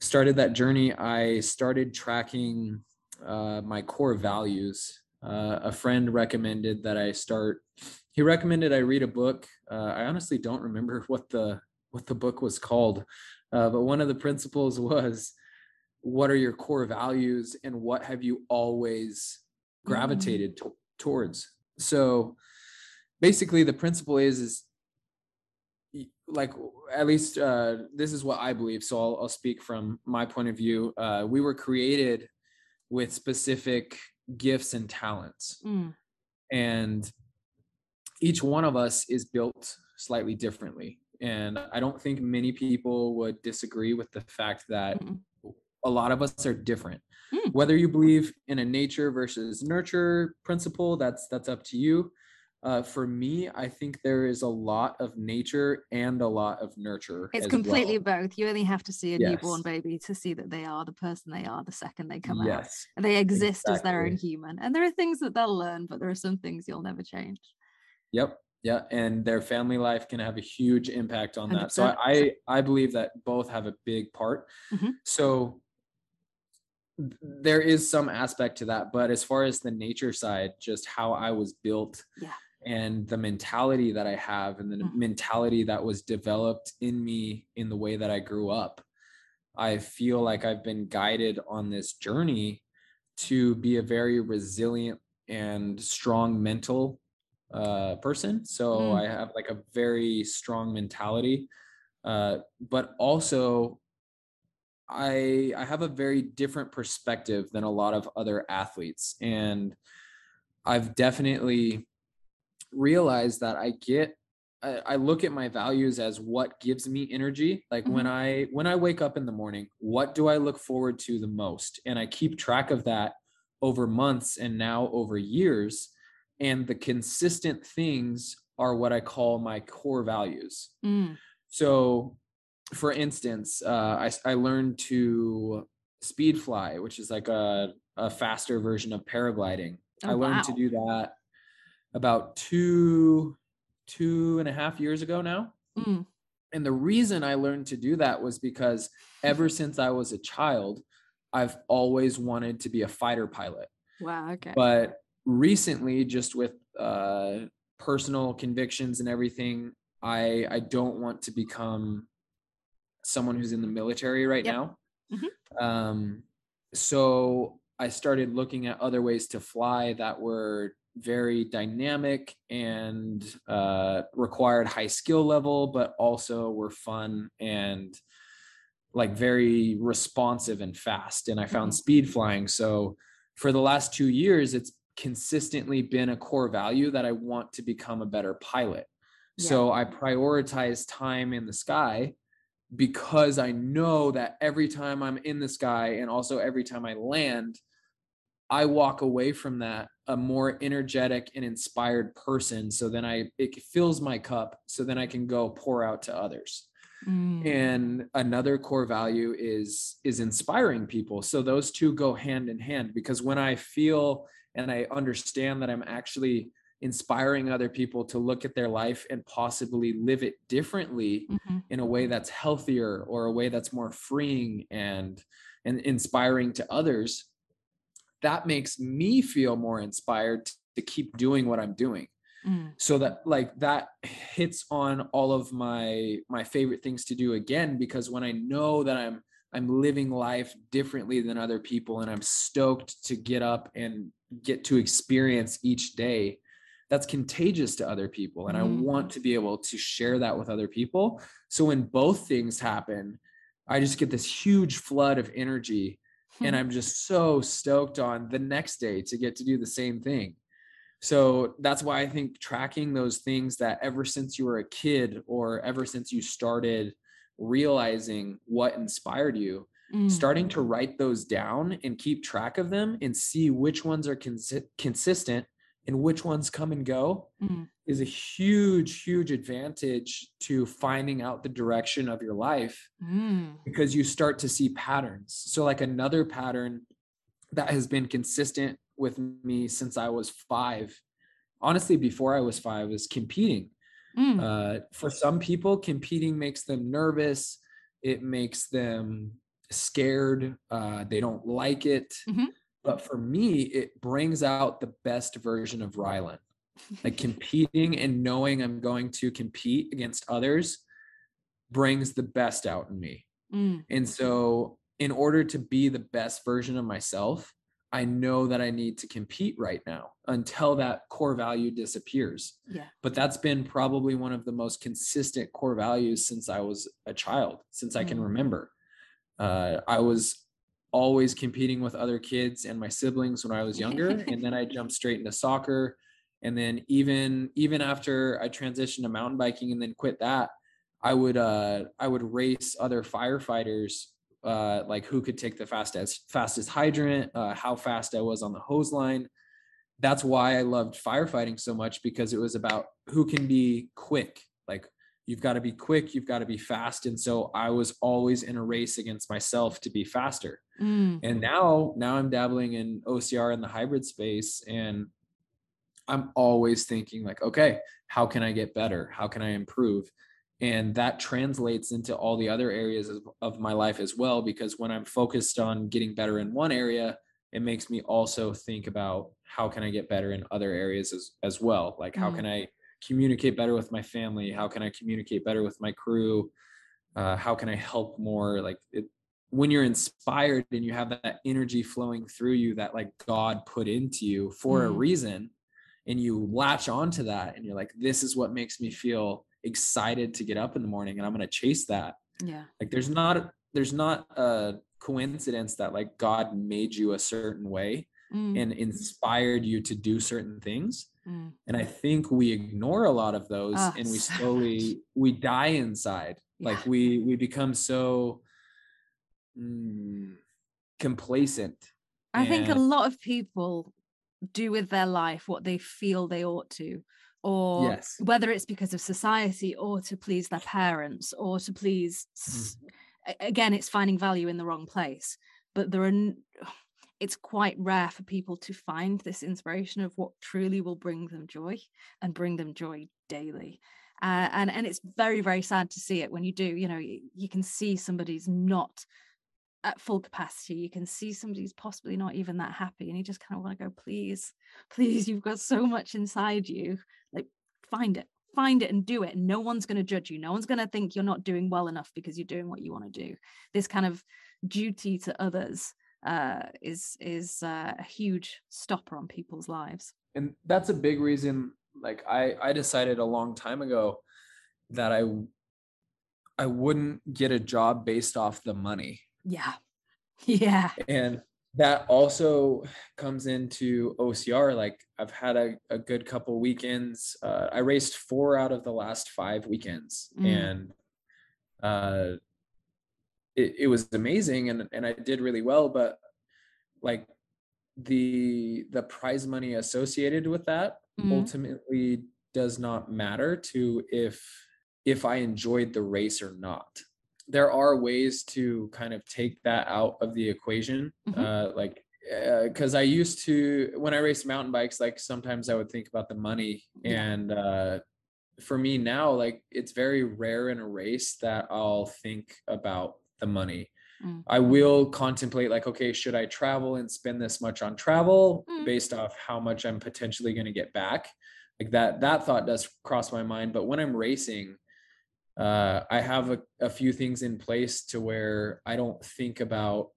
started that journey. I started tracking uh, my core values. Uh, a friend recommended that I start. He recommended I read a book. Uh, I honestly don't remember what the what the book was called, uh, but one of the principles was, "What are your core values, and what have you always gravitated to- towards?" So, basically, the principle is is like at least uh, this is what I believe. So I'll, I'll speak from my point of view. Uh, we were created with specific gifts and talents, Mm. and each one of us is built slightly differently. And I don't think many people would disagree with the fact that Mm-mm. a lot of us are different. Mm. Whether you believe in a nature versus nurture principle, that's that's up to you. Uh, for me, I think there is a lot of nature and a lot of nurture. It's completely well. both. You only have to see a newborn baby to see that they are the person they are the second they come out. Yes. And they exist as their own human. And there are things that they'll learn, but there are some things you'll never change. Yep. Yeah. And their family life can have a huge impact on that. So 100%. I, I believe that both have a big part. Mhm. So there is some aspect to that. But as far as the nature side, just how I was built Yeah. And the mentality that I have and the Mhm. mentality that was developed in me in the way that I grew up, I feel like I've been guided on this journey to be a very resilient and strong mental uh, person. So Mm. I have like a very strong mentality, uh, but also I I have a very different perspective than a lot of other athletes, and I've definitely realized that I get I, I look at my values as what gives me energy. Like when I when I wake up in the morning, what do I look forward to the most? And I keep track of that over months and now over years. And the consistent things are what I call my core values. Mm. So, for instance, uh, I, I learned to speed fly, which is like a, a faster version of paragliding. Oh, I learned to do that about two two and a half years ago now. Mm. And the reason I learned to do that was because ever since I was a child, I've always wanted to be a fighter pilot Wow. Okay. but recently just with uh personal convictions and everything i i don't want to become someone who's in the military right Yep. now Mhm. um so i started looking at other ways to fly that were very dynamic and uh required high skill level but also were fun and like very responsive and fast and i found Mhm. speed flying so for the last two years it's consistently been a core value that i want to become a better pilot Yeah. so i prioritize time in the sky because i know that every time i'm in the sky and also every time i land i walk away from that a more energetic and inspired person so then i it fills my cup so then i can go pour out to others Mm. and another core value is is inspiring people so those two go hand in hand because when i feel and i understand that i'm actually inspiring other people to look at their life and possibly live it differently Mhm. in a way that's healthier or a way that's more freeing and and inspiring to others that makes me feel more inspired to keep doing what i'm doing Mm. so that like that hits on all of my my favorite things to do again because when i know that i'm i'm living life differently than other people and i'm stoked to get up and get to experience each day that's contagious to other people and i Mhm. want to be able to share that with other people so when both things happen i just get this huge flood of energy and i'm just so stoked on the next day to get to do the same thing so that's why I think tracking those things that ever since you were a kid or ever since you started realizing what inspired you, Mm. starting to write those down and keep track of them and see which ones are consi- consistent and which ones come and go Mm. Is a huge, huge advantage to finding out the direction of your life Mm. because you start to see patterns. So, like another pattern that has been consistent with me since I was five, honestly, before I was five, is competing. Mm. Uh, for some people, competing makes them nervous. It makes them scared. Uh, they don't like it. Mm-hmm. But for me, it brings out the best version of Rylan. Like competing and knowing I'm going to compete against others brings the best out in me. Mm. And so, in order to be the best version of myself, I know that I need to compete right now until that core value disappears. Yeah. But that's been probably one of the most consistent core values since I was a child, since mm. I can mm. remember. Uh, I was always competing with other kids and my siblings when I was younger, and then I jumped straight into soccer. And then even even after I transitioned to mountain biking and then quit that, I would uh, I would race other firefighters uh, like who could take the fastest fastest hydrant, uh, how fast I was on the hose line. That's why I loved firefighting so much because it was about who can be quick. Like you've got to be quick, you've got to be fast, and so I was always in a race against myself to be faster. Mm. And now, now I'm dabbling in OCR in the hybrid space, and I'm always thinking like, okay, how can I get better? How can I improve? and that translates into all the other areas of, of, my life as well because when i'm focused on getting better in one area it makes me also think about how can i get better in other areas as, as well like how mm. can i communicate better with my family how can i communicate better with my crew uh, how can i help more like it, when you're inspired and you have that energy flowing through you that like god put into you for mm. a reason and you latch onto that and you're like this is what makes me feel excited to get up in the morning and I'm going to chase that. Yeah. Like there's not there's not a coincidence that like God made you a certain way mm. and inspired you to do certain things. Mm. And I think we ignore a lot of those oh, and we slowly much. we die inside. Yeah. Like we we become so mm, complacent. I and, think a lot of people do with their life what they feel they ought to or yes. whether it's because of society or to please their parents or to please mm. again it's finding value in the wrong place but there are it's quite rare for people to find this inspiration of what truly will bring them joy and bring them joy daily uh, and and it's very very sad to see it when you do you know you, you can see somebody's not at full capacity you can see somebody's possibly not even that happy and you just kind of want to go please please you've got so much inside you. Like find it find it and do it and no one's going to judge you no one's going to think you're not doing well enough because you're doing what you want to do. This kind of duty to others uh, is is uh, a huge stopper on people's lives. And that's a big reason like i i decided a long time ago that i i wouldn't get a job based off the money yeah yeah and that also comes into OCR. Like I've had a, a good couple weekends. Uh, I raced four out of the last five weekends, mm. and uh, it, it was amazing, and and I did really well. But like the the prize money associated with that mm. ultimately does not matter to if if I enjoyed the race or not there are ways to kind of take that out of the equation. Mm-hmm. Uh, like, because uh, I used to, when I raced mountain bikes, like sometimes I would think about the money. Yeah. And uh, for me now, like it's very rare in a race that I'll think about the money. Mm. I will contemplate, like, okay, should I travel and spend this much on travel mm. based off how much I'm potentially going to get back? Like that, that thought does cross my mind. But when I'm racing, uh, I have a, a few things in place to where I don't think about,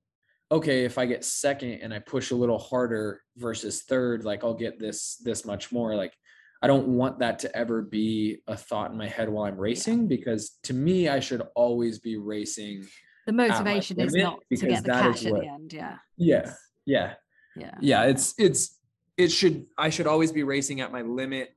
okay, if I get second and I push a little harder versus third, like I'll get this this much more. Like I don't want that to ever be a thought in my head while I'm racing because to me, I should always be racing. The motivation is not to get the cash at what, the end. Yeah. Yeah. Yeah. Yeah. Yeah. It's it's it should I should always be racing at my limit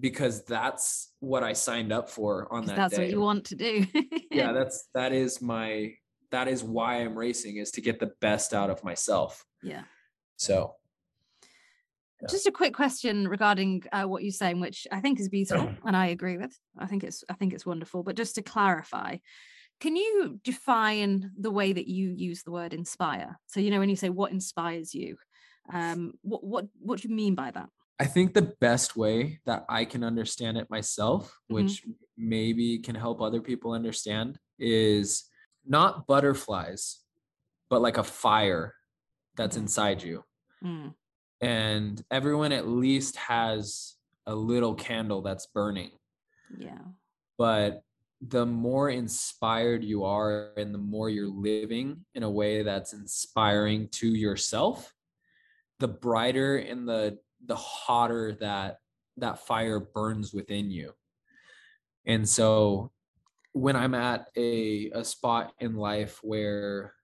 because that's what I signed up for on that that's day. what you want to do. yeah, that's that is my that is why I'm racing is to get the best out of myself. Yeah. So yeah. just a quick question regarding uh, what you're saying which i think is beautiful and i agree with i think it's i think it's wonderful but just to clarify can you define the way that you use the word inspire so you know when you say what inspires you um what what what do you mean by that I think the best way that I can understand it myself, Mhm. which maybe can help other people understand, is not butterflies, but like a fire that's Mhm. inside you. Mm, And everyone at least has a little candle that's burning. yeah. But the more inspired you are and the more you're living in a way that's inspiring to yourself, the brighter and the the hotter that that fire burns within you. And so when I'm at a a spot in life where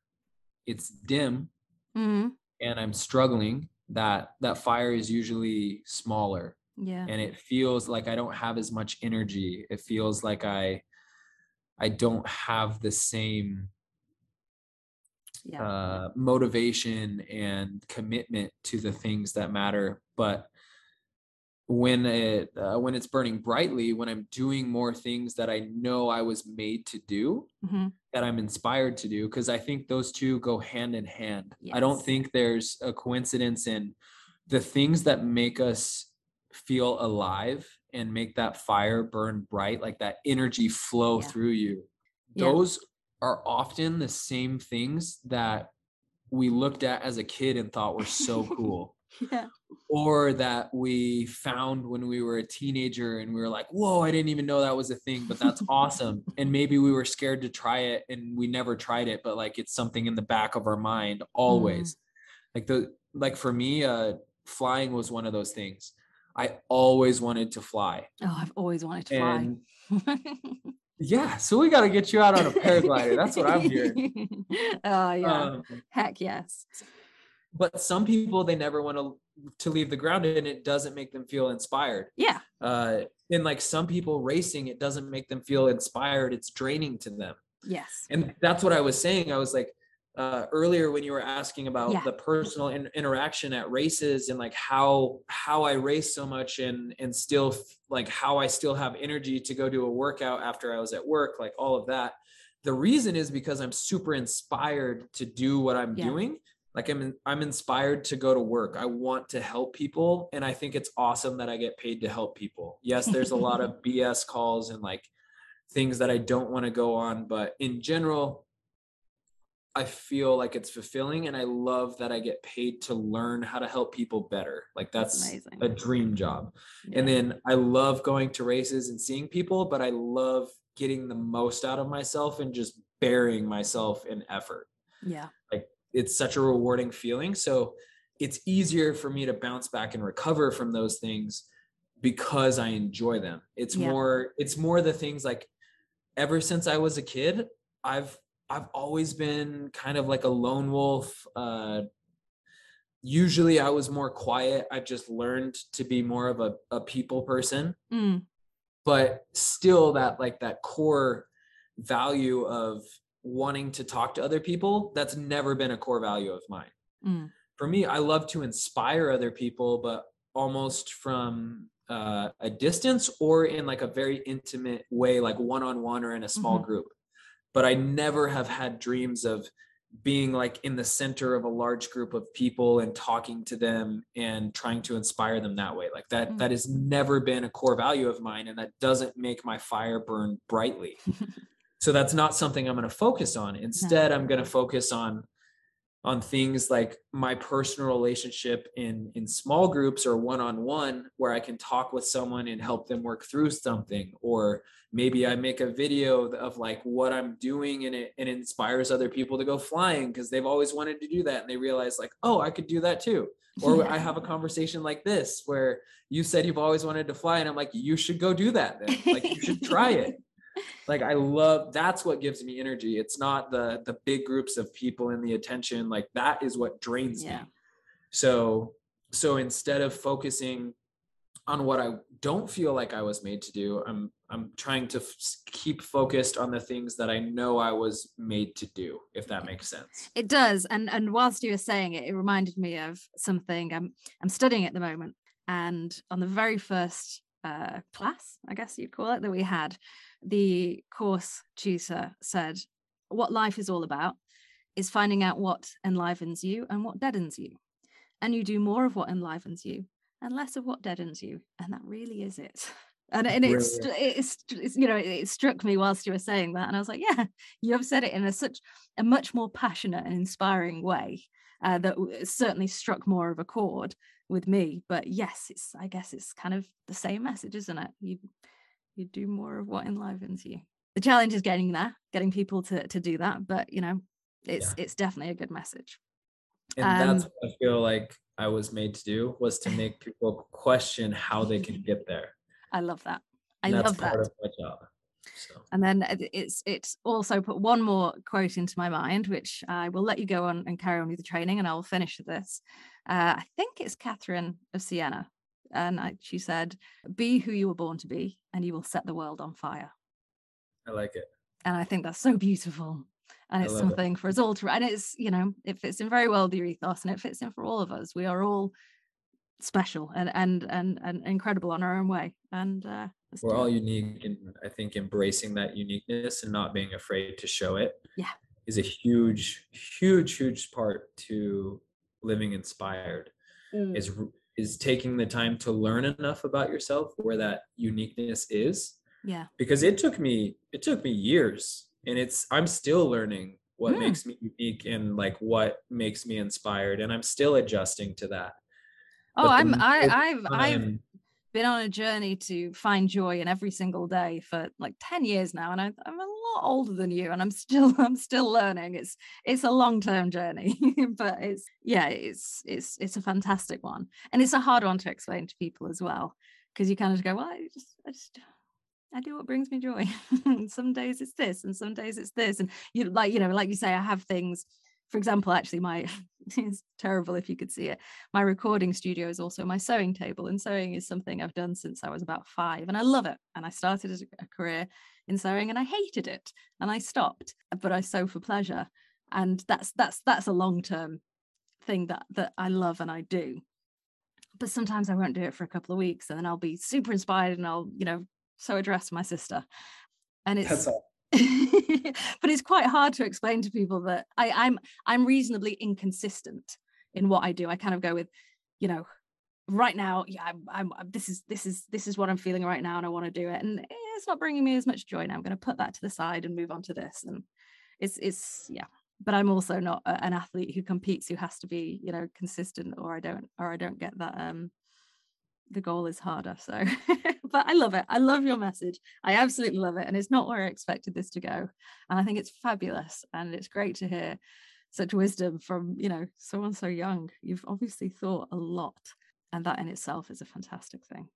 it's dim Mm, and I'm struggling, that that fire is usually smaller yeah. and it feels like I don't have as much energy. It feels like I I don't have the same Yeah. uh, motivation and commitment to the things that matter. But when it uh, when it's burning brightly, when I'm doing more things that I know I was made to do, Mhm. that I'm inspired to do, because I think those two go hand in hand. I don't think there's a coincidence in the things that make us feel alive and make that fire burn bright, like that energy flow Yeah. through you. Those are often the same things that we looked at as a kid and thought were so cool Yeah. or that we found when we were a teenager and we were like, whoa, I didn't even know that was a thing, but that's awesome. And maybe we were scared to try it and we never tried it, but like it's something in the back of our mind always. Like the like for me, uh flying was one of those things. I always wanted to fly. Oh, I've always wanted to And fly. yeah, so we gotta get you out on a paraglider. That's what I'm hearing. oh yeah. Um, Heck yes. but some people they never want to to leave the ground and it doesn't make them feel inspired. Yeah. uh and like some people racing it doesn't make them feel inspired it's draining to them Yes. and that's what i was saying i was like uh earlier when you were asking about Yeah. the personal in- interaction at races and like how how i race so much and and still f- like how i still have energy to go do a workout after i was at work like all of that the reason is because i'm super inspired to do what i'm Yeah. doing like i'm i'm inspired to go to work i want to help people and i think it's awesome that i get paid to help people yes there's a lot of bs calls and like things that i don't want to go on but in general i feel like it's fulfilling and i love that i get paid to learn how to help people better like That's amazing. a dream job and then I love going to races and seeing people, but I love getting the most out of myself and just burying myself in effort. yeah. Like it's such a rewarding feeling. So it's easier for me to bounce back and recover from those things because I enjoy them. It's Yeah. more, it's more the things like ever since I was a kid, I've I've always been kind of like a lone wolf. Uh usually I was more quiet. I've just learned to be more of a, a people person Mm, but still that like that core value of wanting to talk to other people that's never been a core value of mine mm, for me i love to inspire other people but almost from uh, a distance or in like a very intimate way like one-on-one or in a small Mhm. group but i never have had dreams of being like in the center of a large group of people and talking to them and trying to inspire them that way. Like that Mm. that has never been a core value of mine and that doesn't make my fire burn brightly. So that's not something i'm going to focus on. Instead i'm going to focus on on things like my personal relationship in in small groups or one-on-one where i can talk with someone and help them work through something. Or maybe i make a video of like what i'm doing and it, it inspires other people to go flying because they've always wanted to do that and they realize like oh i could do that too. Or Yeah. i have a conversation like this where you said you've always wanted to fly and i'm like you should go do that then. Like you should try it like i love that's what gives me energy. It's not the the big groups of people and the attention. Like that is what drains Yeah. me so so instead of focusing on what i don't feel like i was made to do i'm i'm trying to f- keep focused on the things that i know i was made to do if that makes sense. It does, and and whilst you were saying it, it reminded me of something. I'm I'm studying at the moment, and on the very first uh, class, I guess you'd call it, that we had, the course tutor said, "What life is all about is finding out what enlivens you and what deadens you, and you do more of what enlivens you, and less of what deadens you. And that really is it. And, and it's, it's, it's, you know, it struck me whilst you were saying that. And I was like, yeah, you have said it in a such a much more passionate and inspiring way uh, that certainly struck more of a chord with me. But yes, it's, I guess it's kind of the same message, isn't it? You, you do more of what enlivens you. The challenge is getting there, getting people to, to do that. But, you know, it's, yeah. it's definitely a good message. And um, that's what I feel like I was made to do was to make people question how they can get there. I love that. I love that. So. And then it's it's also put one more quote into my mind, which I will let you go on and carry on with the training, and I will finish this. Uh, I think it's Catherine of Siena, and I, she said, "Be who you were born to be, and you will set the world on fire." I like it, and I think that's so beautiful. And it's something it. for us all to and it's you know it fits in very well with your ethos and it fits in for all of us. We are all special and and and, and incredible on our own way. And uh we're all unique and i think embracing that uniqueness and not being afraid to show it yeah. is a huge huge huge part to living inspired. Mm. is is taking the time to learn enough about yourself where that uniqueness is. Yeah. Because it took me it took me years and it's i'm still learning what mm. makes me unique and like what makes me inspired and i'm still adjusting to that. Oh i'm i i've i've been on a journey to find joy in every single day for like 10 years now and I, i'm a lot older than you and i'm still i'm still learning it's it's a long-term journey but it's yeah it's it's it's a fantastic one and it's a hard one to explain to people as well because you kind of go well i just i just I do what brings me joy. some days it's this, and some days it's this. And you like, you know, like you say, I have things. For example, actually, my it's terrible if you could see it. My recording studio is also my sewing table, and sewing is something I've done since I was about five, and I love it. And I started a career in sewing, and I hated it, and I stopped. But I sew for pleasure, and that's that's that's a long term thing that that I love and I do but sometimes I won't do it for a couple of weeks and then I'll be super inspired and I'll, you know, sew a dress for my sister and it's but it's quite hard to explain to people that I, I'm I'm reasonably inconsistent in what I do. I kind of go with, you know, right now, yeah, I'm, I'm this is this is this is what I'm feeling right now, and I want to do it, and it's not bringing me as much joy now. I'm going to put that to the side and move on to this, and it's it's yeah. But I'm also not an athlete who competes who has to be you know consistent, or I don't or I don't get that um the goal is harder. So, but I love it. I love your message. I absolutely love it. And it's not where I expected this to go. And I think it's fabulous. And it's great to hear such wisdom from, you know, someone so young. You've obviously thought a lot. And that in itself is a fantastic thing.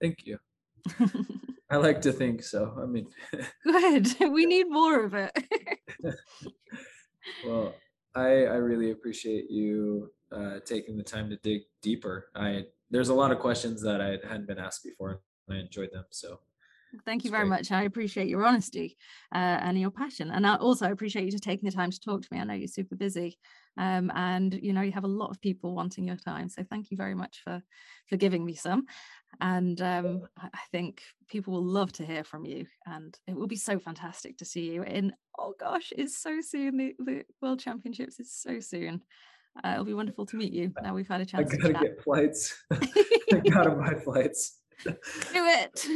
Thank you. I like to think so. I mean, good. We need more of it. well, I I really appreciate you uh, taking the time to dig deeper. I there's a lot of questions that I hadn't been asked before. I enjoyed them. So thank you very much. I appreciate your honesty uh, and your passion. And I also appreciate you just taking the time to talk to me. I know you're super busy um, and you know you have a lot of people wanting your time. So thank you very much for for giving me some. And um, I think people will love to hear from you. And it will be so fantastic to see you in, oh gosh, it's so soon. The, the World Championships is so soon. Uh, it'll be wonderful to meet you. Now we've had a chance. I gotta get flights. I gotta buy flights. Do it.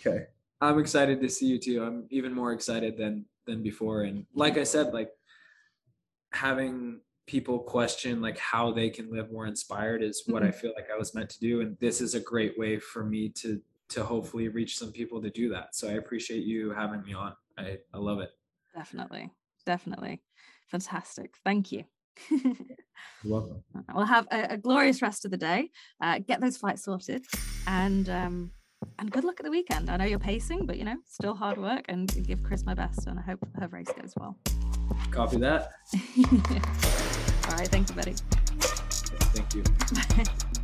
okay, I'm excited to see you too. I'm even more excited than than before. And like I said, like having people question like how they can live more inspired is what mm-hmm. I feel like I was meant to do. And this is a great way for me to to hopefully reach some people to do that. So I appreciate you having me on. I, I love it. Definitely. Definitely. Fantastic. Thank you. You're welcome. We'll have a, a, glorious rest of the day. Uh, get those flights sorted, and um, and good luck at the weekend. I know you're pacing, but you know, still hard work. And give Kris my best, and I hope her race goes well. Copy that. All right. Thank you, buddy. Thank you.